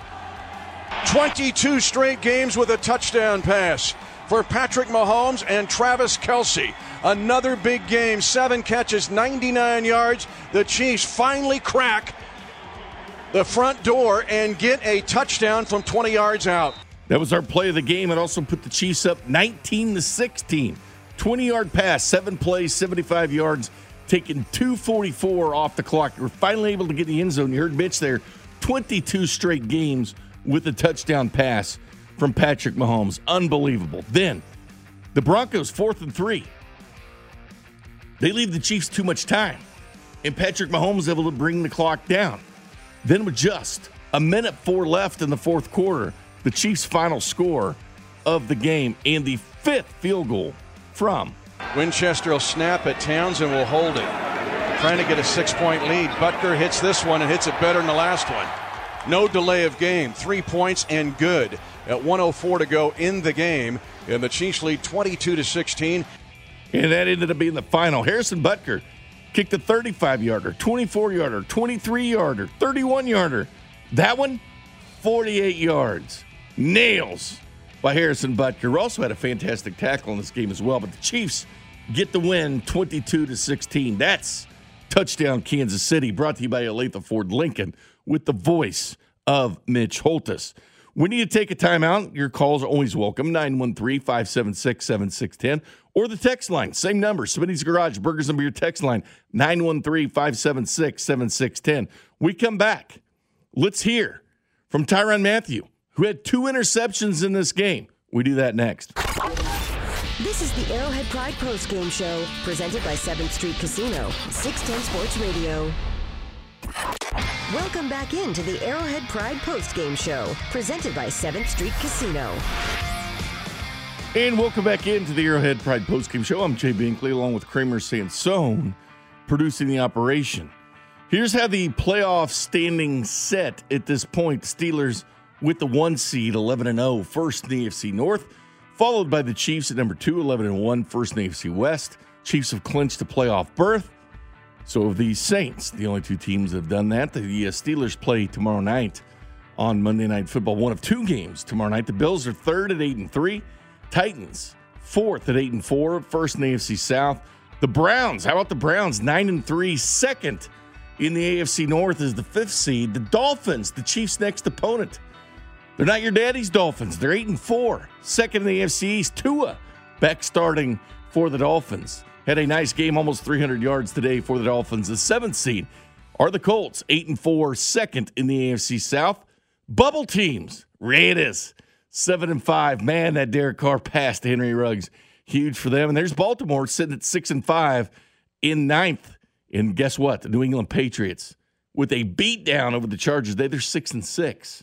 22 straight games with a touchdown pass for Patrick Mahomes and Travis Kelce. Another big game, seven catches, 99 yards. The Chiefs finally crack the front door and get a touchdown from 20 yards out. That was our play of the game. It also put the Chiefs up 19 to 16. 20 yard pass, seven plays, 75 yards, taking 244 off the clock. You're finally able to get the end zone. You heard Mitch there. 22 straight games with a touchdown pass from Patrick Mahomes. Unbelievable. Then the Broncos, fourth and three. They leave the Chiefs too much time, and Patrick Mahomes able to bring the clock down. Then with just a minute four left in the fourth quarter, the Chiefs' final score of the game and the fifth field goal from Winchester will snap it. Townsend will hold it. Trying to get a six point lead. Butker hits this one and hits it better than the last one. No delay of game. Three points and good. At 104 to go in the game. And the Chiefs lead 22 to 16. And that ended up being the final. Harrison Butker kicked a 35 yarder, 24 yarder, 23 yarder, 31 yarder. That one, 48 yards. Nails by Harrison Butker. Also had a fantastic tackle in this game as well. But the Chiefs get the win 22 to 16. That's touchdown Kansas City, brought to you by Olathe Ford Lincoln with the voice of Mitch Holthus. We need to take a timeout. Your calls are always welcome 913 576 7610 or the text line. Same number Smitty's Garage, Burgers and Beer text line 913 576 7610. We come back. Let's hear from Tyrann Mathieu, who had two interceptions in this game. We do that next. This is the Arrowhead Pride Post Game Show, presented by 7th Street Casino, 610 Sports Radio. Welcome back into the Arrowhead Pride Post Game Show, presented by 7th Street Casino. And welcome back into the Arrowhead Pride Post Game Show. I'm Jay Binkley, along with Kramer Sansone, producing the operation. Here's how the playoff standings set at this point. Steelers with the one seed, 11 and 0, first in the AFC North, followed by the Chiefs at number two, 11 and 1, first in the AFC West. Chiefs have clinched a playoff berth. So of the Saints, the only two teams that have done that. The uh, Steelers play tomorrow night on Monday Night Football, one of two games tomorrow night. The Bills are third at eight and three. Titans fourth at eight and four, first in the AFC South. The Browns, how about the Browns? Nine and three, second in the AFC North is the fifth seed. The Dolphins, the Chiefs' next opponent. They're not your daddy's Dolphins. They're eight and four, second in the AFC East. Tua back starting for the Dolphins. Had a nice game, almost 300 yards today for the Dolphins. The seventh seed are the Colts, eight and four, second in the AFC South. Bubble teams, Raiders, seven and five. Man, that Derek Carr passed Henry Ruggs. huge for them. And there's Baltimore sitting at six and five in ninth. And guess what? The New England Patriots with a beat down over the Chargers. They, they're six and six,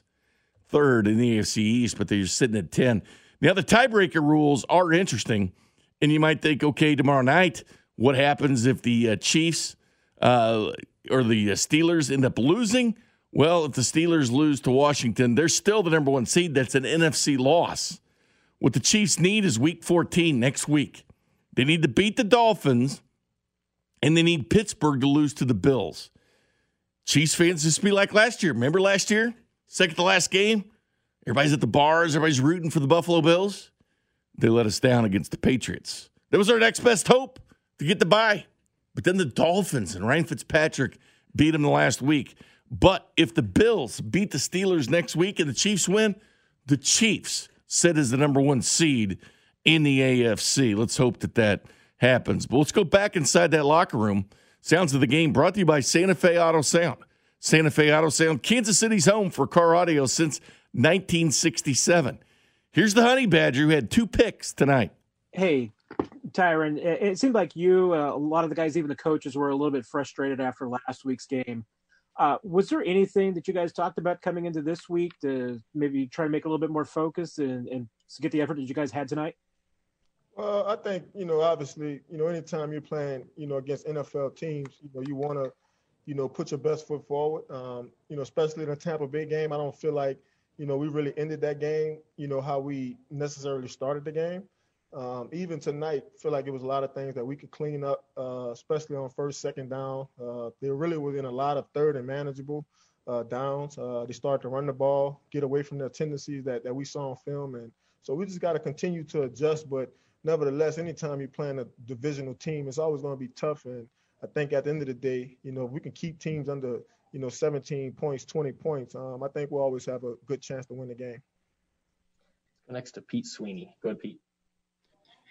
third in the AFC East, but they're sitting at 10. Now, the tiebreaker rules are interesting. And you might think, okay, tomorrow night, what happens if the uh, Chiefs uh, or the uh, Steelers end up losing? Well, if the Steelers lose to Washington, they're still the number one seed. That's an NFC loss. What the Chiefs need is week 14 next week. They need to beat the Dolphins, and they need Pittsburgh to lose to the Bills. Chiefs fans just be like last year. Remember last year? Second to last game? Everybody's at the bars, everybody's rooting for the Buffalo Bills. They let us down against the Patriots. That was our next best hope to get the bye. But then the Dolphins and Ryan Fitzpatrick beat them the last week. But if the Bills beat the Steelers next week and the Chiefs win, the Chiefs sit as the number one seed in the AFC. Let's hope that that happens. But let's go back inside that locker room. Sounds of the game brought to you by Santa Fe Auto Sound. Santa Fe Auto Sound, Kansas City's home for car audio since 1967. Here's the Honey Badger who had two picks tonight. Hey, Tyrann, it, it seemed like you, uh, a lot of the guys, even the coaches, were a little bit frustrated after last week's game. Uh, was there anything that you guys talked about coming into this week to maybe try to make a little bit more focus and, and get the effort that you guys had tonight? Well, I think you know, obviously, you know, anytime you're playing, you know, against NFL teams, you know, you want to, you know, put your best foot forward. Um, you know, especially in a Tampa Bay game, I don't feel like, you know, we really ended that game, you know, how we necessarily started the game. Um, even tonight, feel like it was a lot of things that we could clean up, uh, especially on first, second down. Uh, they really was in a lot of third and manageable uh, downs. Uh, they started to run the ball, get away from their tendencies that, that we saw on film. And so we just got to continue to adjust. But nevertheless, anytime you're playing a divisional team, it's always going to be tough. And I think at the end of the day, you know, we can keep teams under, you know, 17 points, 20 points, um, I think we'll always have a good chance to win the game. Next to Pete Sweeney. Go ahead, Pete.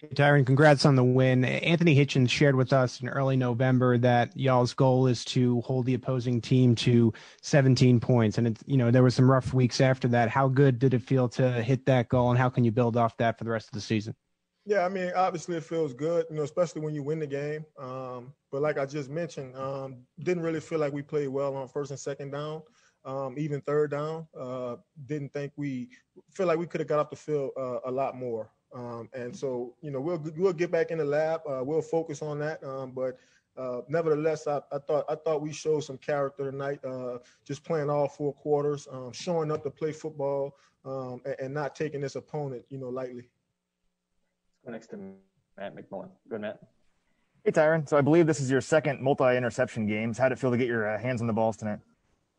Hey, Tyrann, congrats on the win. Anthony Hitchens shared with us in early November that y'all's goal is to hold the opposing team to 17 points. And it's, you know, there were some rough weeks after that. How good did it feel to hit that goal and how can you build off that for the rest of the season? Yeah, I mean, obviously it feels good, you know, especially when you win the game. Um, but like I just mentioned, um, didn't really feel like we played well on first and second down, um, even third down. Uh, didn't think we feel like we could have got off the field uh, a lot more. Um, and so, you know, we'll we'll get back in the lab. Uh, we'll focus on that. Um, but uh, nevertheless, I, I, thought I thought we showed some character tonight. Uh, just playing all four quarters, um, showing up to play football, um, and, and, not taking this opponent, you know, lightly. Next to Matt McMullen. Good, Matt. Hey, Tyrann. So I believe this is your second multi-interception games. How'd it feel to get your uh, hands on the balls tonight?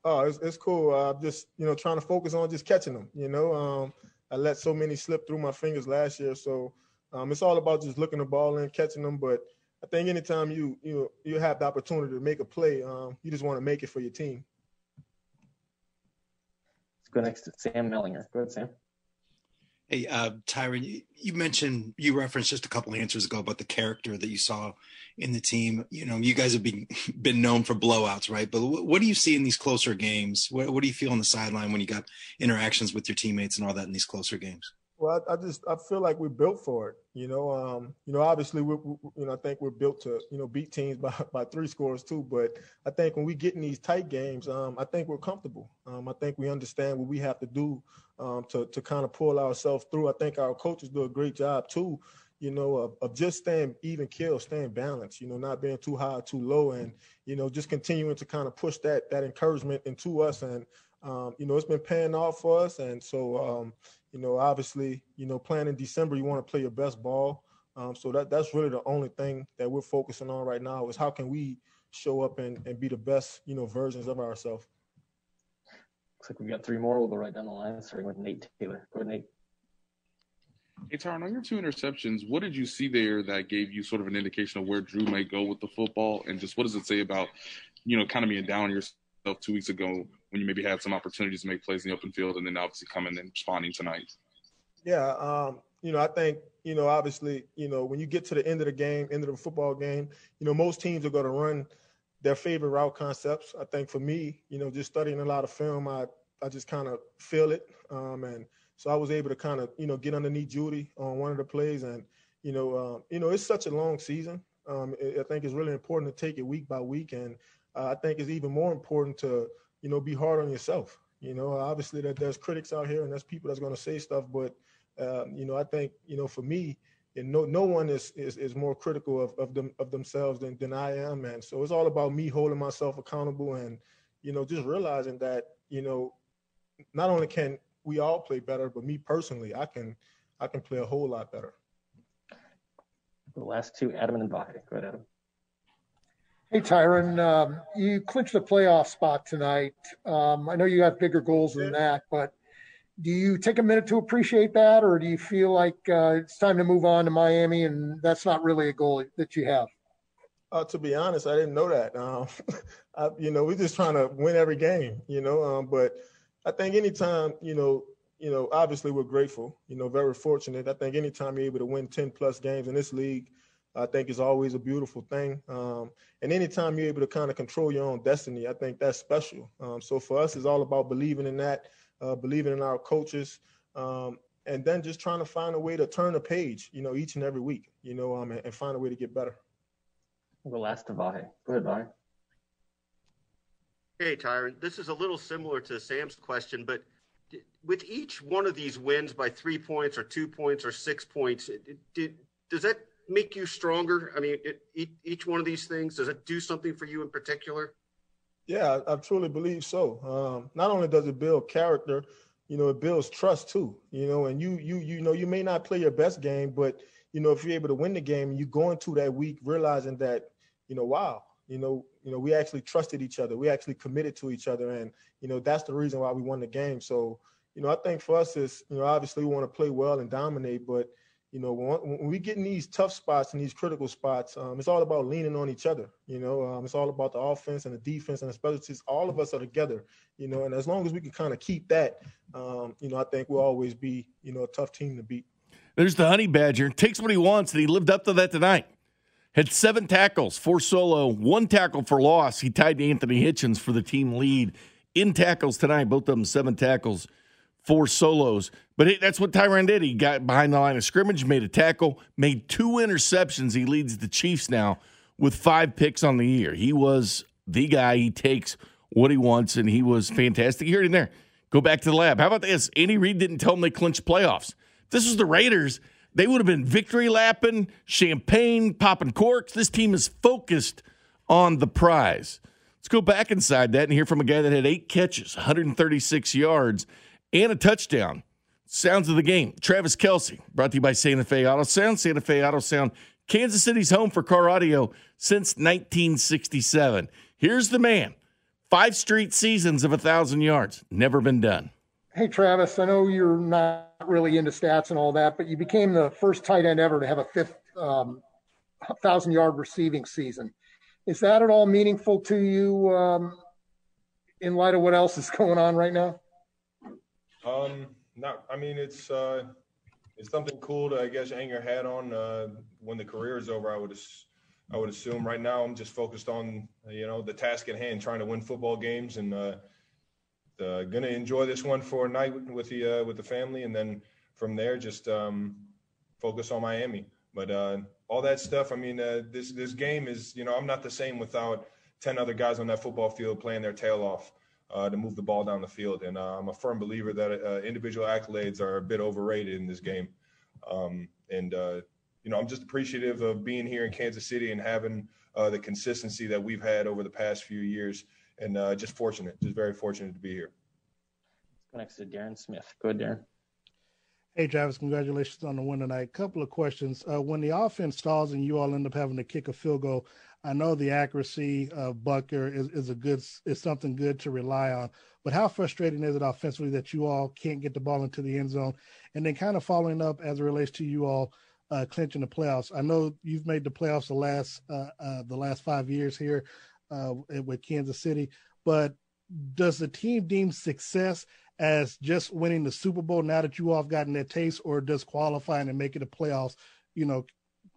Oh, it's, it's cool. I'm uh, just you know, trying to focus on just catching them. You know, um, I let so many slip through my fingers last year. So um, it's all about just looking the ball in, catching them. But I think anytime you you you have the opportunity to make a play, um, you just want to make it for your team. Let's go next to Sam Mellinger. Go ahead, Sam. Hey, uh, Tyrann, you, mentioned you referenced just a couple answers ago about the character that you saw in the team. You know, you guys have been *laughs* been known for blowouts, right? But what, what do you see in these closer games? What, what, do you feel on the sideline when you got interactions with your teammates and all that in these closer games? Well, I, I just I feel like we're built for it. You know, um, you know, obviously we, we, you know, I think we're built to you know beat teams by, *laughs* by three scores too. But I think when we get in these tight games, um, I think we're comfortable. Um, I think we understand what we have to do um, to to kind of pull ourselves through. I think our coaches do a great job too. You know, of, of just staying even kill, staying balanced. You know, not being too high, too low, and you know, just continuing to kind of push that that encouragement into us. And um, you know, it's been paying off for us. And so, um, you know, obviously, you know, playing in December, you want to play your best ball. Um, so that that's really the only thing that we're focusing on right now is how can we show up and, and be the best, you know, versions of ourselves. Looks like we've got three more. We'll go right down the line, starting with Nate Taylor. Go ahead, Nate. Hey, Tyrann, on your two interceptions, what did you see there that gave you sort of an indication of where Drew may go with the football? And just what does it say about, you know, kind of being down on yourself two weeks ago when you maybe had some opportunities to make plays in the open field and then obviously coming and responding tonight? Yeah, um, you know, I think, you know, obviously, you know, when you get to the end of the game, end of the football game, you know, most teams are going to run their favorite route concepts. I think for me, you know, just studying a lot of film, I, I just kind of feel it. Um, and so I was able to kind of, you know, get underneath Jeudy on one of the plays and, you know, uh, you know, it's such a long season. Um, I think it's really important to take it week by week, and uh, I think it's even more important to, you know, be hard on yourself. You know, obviously that there's critics out here and there's people that's going to say stuff, but uh, you know, I think you know, for me, and no no one is is, is more critical of, of them of themselves than, than I am, and so it's all about me holding myself accountable and you know just realizing that you know not only can we all play better, but me personally, I can I can play a whole lot better. The last two, Adam and Vahe. Go ahead, Adam. Hey, Tyrann, um, you clinched the playoff spot tonight. Um, I know you have bigger goals than that, but do you take a minute to appreciate that, or do you feel like uh, it's time to move on to Miami and that's not really a goal that you have? Uh, to be honest, I didn't know that. Um, *laughs* I, you know, we're just trying to win every game, you know. Um, but I think anytime, you know, you know, obviously we're grateful, you know, very fortunate. I think anytime you're able to win 10 plus games in this league, I think is always a beautiful thing. Um, and anytime you're able to kind of control your own destiny, I think that's special. Um, so for us, it's all about believing in that, uh, believing in our coaches, um, and then just trying to find a way to turn the page, you know, each and every week, you know, um, and, and find a way to get better. We'll ask to Vahe. Go ahead, Vahe. Hey, Tyrann. This is a little similar to Sam's question, but with each one of these wins by three points or two points or six points, did, does that make you stronger? I mean, it, each one of these things, does it do something for you in particular? Yeah, I, I truly believe so. Um, not only does it build character, you know, it builds trust too. You know, and you you you know you may not play your best game, but you know if you're able to win the game, you go into that week realizing that you know, wow, you know, you know, we actually trusted each other. We actually committed to each other, and you know that's the reason why we won the game. So, you know, I think for us is, you know, obviously we want to play well and dominate, but you know, when, we get in these tough spots and these critical spots, um, it's all about leaning on each other. You know, um, it's all about the offense and the defense and the special teams. All of us are together. You know, and as long as we can kind of keep that, um, you know, I think we'll always be, you know, a tough team to beat. There's the Honey Badger. Takes what he wants, and he lived up to that tonight. Had seven tackles, four solo, one tackle for loss. He tied Anthony Hitchens for the team lead in tackles tonight. Both of them seven tackles, four solos. But that's what Tyrann did. He got behind the line of scrimmage, made a tackle, made two interceptions. He leads the Chiefs now with five picks on the year. He was the guy. He takes what he wants, and he was fantastic. Here and there. Go back to the lab. How about this? Andy Reid didn't tell him they clinched playoffs. This was the Raiders they would have been victory lapping, champagne, popping corks. This team is focused on the prize. Let's go back inside that and hear from a guy that had eight catches, 136 yards, and a touchdown. Sounds of the game. Travis Kelce, brought to you by Santa Fe Auto Sound. Santa Fe Auto Sound, Kansas City's home for car audio since 1967. Here's the man. Five straight seasons of a 1,000 yards. Never been done. Hey, Travis, I know you're not really into stats and all that, but you became the first tight end ever to have a fifth um, thousand yard receiving season. Is that at all meaningful to you um, in light of what else is *laughs* going on right now? Um, not. I mean, it's uh, it's something cool to I guess hang your hat on uh, when the career is over. I would I would assume right now I'm just focused on you know the task at hand, trying to win football games and. Uh, uh, gonna enjoy this one for a night with, the uh, with the family, and then from there just um, focus on Miami. But uh, all that stuff, I mean, uh, this this game is, you know, I'm not the same without ten other guys on that football field playing their tail off to move the ball down the field. And uh, I'm a firm believer that individual accolades are a bit overrated in this game. Um, and you know, I'm just appreciative of being here in Kansas City and having the consistency that we've had over the past few years and uh, just fortunate, just very fortunate to be here. Next to Darren Smith. Go ahead, Darren. Hey, Travis, congratulations on the win tonight. Couple of questions. Uh, when the offense stalls and you all end up having to kick a field goal, I know the accuracy of Butker is, is a good is something good to rely on. But how frustrating is it offensively that you all can't get the ball into the end zone? And then kind of following up as it relates to you all uh, clinching the playoffs. I know you've made the playoffs the last uh, uh the last five years here uh, with Kansas City. But does the team deem success as just winning the Super Bowl now that you all have gotten that taste, or does qualifying and making the playoffs, you know,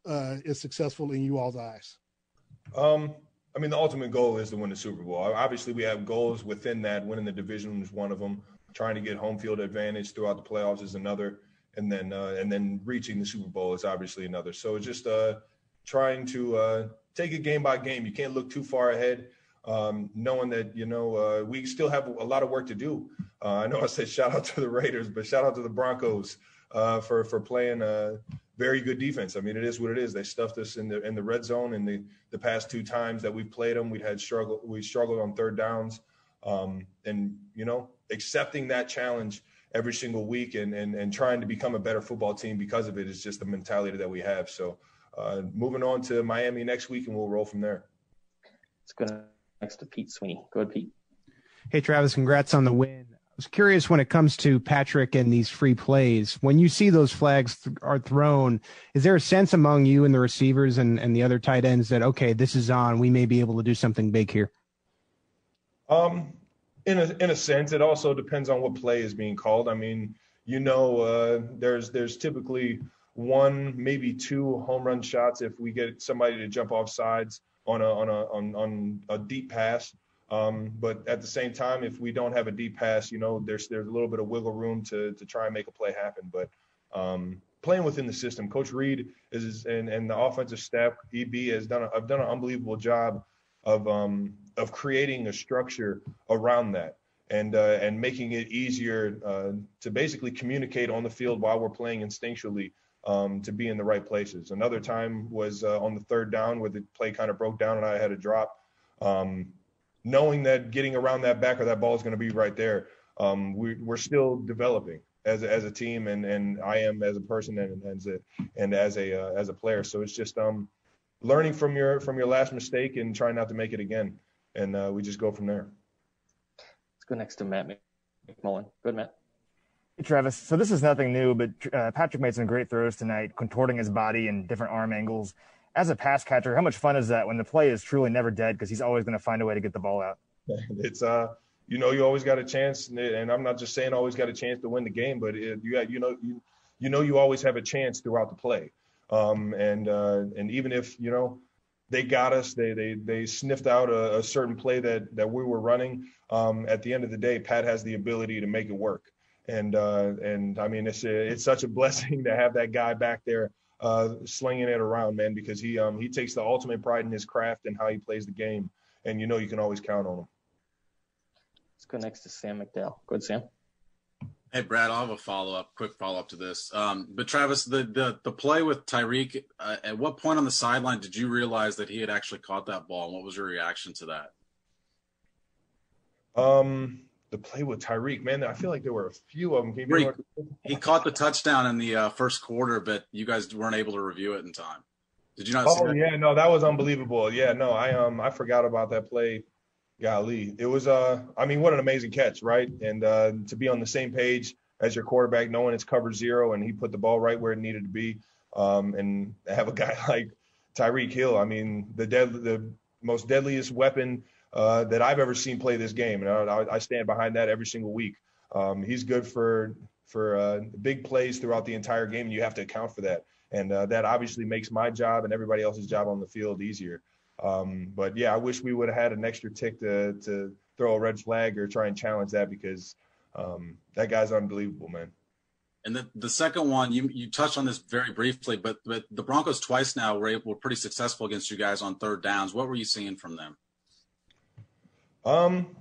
uh, is successful in you all's eyes? Um, I mean, the ultimate goal is to win the Super Bowl. Obviously, we have goals within that. Winning the division is one of them. Trying to get home field advantage throughout the playoffs is another. and then uh, and then reaching the Super Bowl is obviously another. So it's just uh, trying to uh, take it game by game. You can't look too far ahead, um, knowing that you know uh, we still have a lot of work to do. Uh, I know I said shout out to the Raiders, but shout out to the Broncos uh, for for playing very good defense. I mean, it is what it is. They stuffed us in the in the red zone, in the the past two times that we've played them, we had struggle. We struggled on third downs, um, and you know, accepting that challenge every single week and, and and trying to become a better football team because of it is just the mentality that we have. So uh, moving on to Miami next week, and we'll roll from there. Let's go next to Pete Sweeney. Go ahead, Pete. Hey, Travis, congrats on the win. I was curious when it comes to Patrick and these free plays. When you see those flags th- are thrown, is there a sense among you and the receivers and, and the other tight ends that, okay, this is on, we may be able to do something big here? Um, in a in a sense, it also depends on what play is being called. I mean, you know, uh, there's there's typically one, maybe two home run shots if we get somebody to jump off sides on a on a on, on a deep pass. Um, but at the same time, if we don't have a deep pass, you know, there's there's a little bit of wiggle room to to try and make a play happen. But um, playing within the system, Coach Reid is and and the offensive staff, EB has done a, have done an unbelievable job of um, of creating a structure around that and uh, and making it easier uh, to basically communicate on the field while we're playing instinctually um, to be in the right places. Another time was uh, on the third down where the play kind of broke down and I had a drop. Um, knowing that getting around that back or that ball is going to be right there, um, we, we're still developing as a, as a team, and and I am as a person and as a and as a uh, as a player. So it's just um, learning from your from your last mistake and trying not to make it again, and uh, we just go from there. Let's go next to Matt McMullen. Good, Matt. Hey, Travis. So this is nothing new, but uh, Patrick made some great throws tonight, contorting his body in different arm angles. As a pass catcher, how much fun is that when the play is truly never dead because he's always going to find a way to get the ball out? *laughs* It's uh, you know, you always got a chance, and I'm not just saying always got a chance to win the game, but it, you got, you know, you you know, you always have a chance throughout the play. Um, and uh, and even if you know they got us, they they they sniffed out a, a certain play that that we were running. Um, at the end of the day, Pat has the ability to make it work. And uh, and I mean, it's a, it's such a *laughs* blessing to have that guy back there uh, slinging it around, man, because he um he takes the ultimate pride in his craft and how he plays the game, and you know you can always count on him. Let's go next to Sam McDowell. Go ahead, Sam. Hey Brad, I'll have a follow up, quick follow up to this. Um, but Travis, the the the play with Tyreek, uh, at what point on the sideline did you realize that he had actually caught that ball? And what was your reaction to that? Um, the play with Tyreek, man, I feel like there were a few of them. He, he caught the touchdown in the uh, first quarter, but you guys weren't able to review it in time. Did you not see Oh yeah, no, that was unbelievable. Yeah, no, I um I forgot about that play. Golly, it was uh I mean what an amazing catch, right? And uh, to be on the same page as your quarterback, knowing it's cover zero, and he put the ball right where it needed to be, um, and have a guy *laughs* like Tyreek Hill. I mean the dead the most deadliest weapon uh, that I've ever seen play this game, and I, I stand behind that every single week. Um, he's good for for uh, big plays throughout the entire game, and you have to account for that. And uh, that obviously makes my job and everybody else's job on the field easier. Um, but yeah, I wish we would have had an extra tick to to throw a red flag or try and challenge that because um, that guy's unbelievable, man. And the, the second one, you you touched on this very briefly, but but the Broncos twice now were able, were pretty successful against you guys on third downs. What were you seeing from them? Um,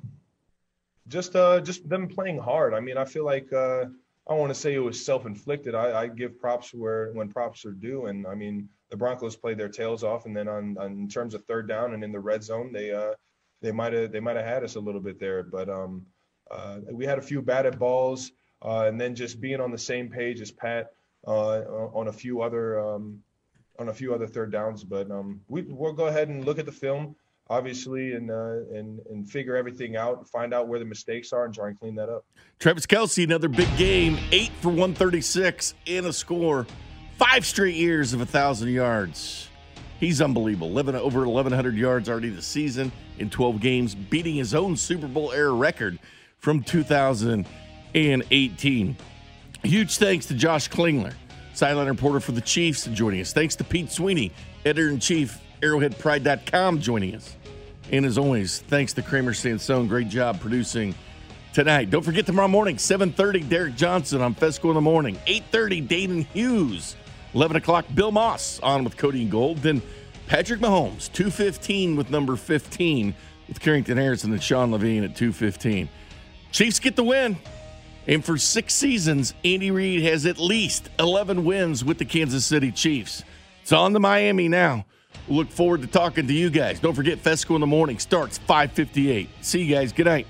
just uh, just them playing hard. I mean, I feel like uh, I want to say it was self-inflicted. I, I give props where when props are due, and I mean the Broncos played their tails off, and then on, on in terms of third down and in the red zone, they uh they might have they might have had us a little bit there, but um uh, we had a few batted balls, uh, and then just being on the same page as Pat uh, on a few other um, on a few other third downs. But um, we we'll go ahead and look at the film, obviously, and uh, and and figure everything out, and find out where the mistakes are, and try and clean that up. Travis Kelce, another big game, eight for 136 in a score, five straight years of a 1,000 yards. He's unbelievable. 11, over 1,100 yards already this season in 12 games, beating his own Super Bowl era record from 2018. Huge thanks to Josh Klingler, sideline reporter for the Chiefs, joining us. Thanks to Pete Sweeney, editor in chief, arrowheadpride.com, joining us. And as always, thanks to Kramer Sansone. Great job producing tonight. Don't forget tomorrow morning, 7.30, Derrick Johnson on Fescoe in the morning. 8.30, Dayton Hughes. 11 o'clock, Bill Moss on with Cody and Gold. Then Patrick Mahomes, 2.15 with number 15 with Carrington Harrison and Sean Levine at 2.15. Chiefs get the win. And for six seasons, Andy Reid has at least 11 wins with the Kansas City Chiefs. It's on to Miami now. Look forward to talking to you guys. Don't forget, Fescoe in the morning starts 558. See you guys. Good night.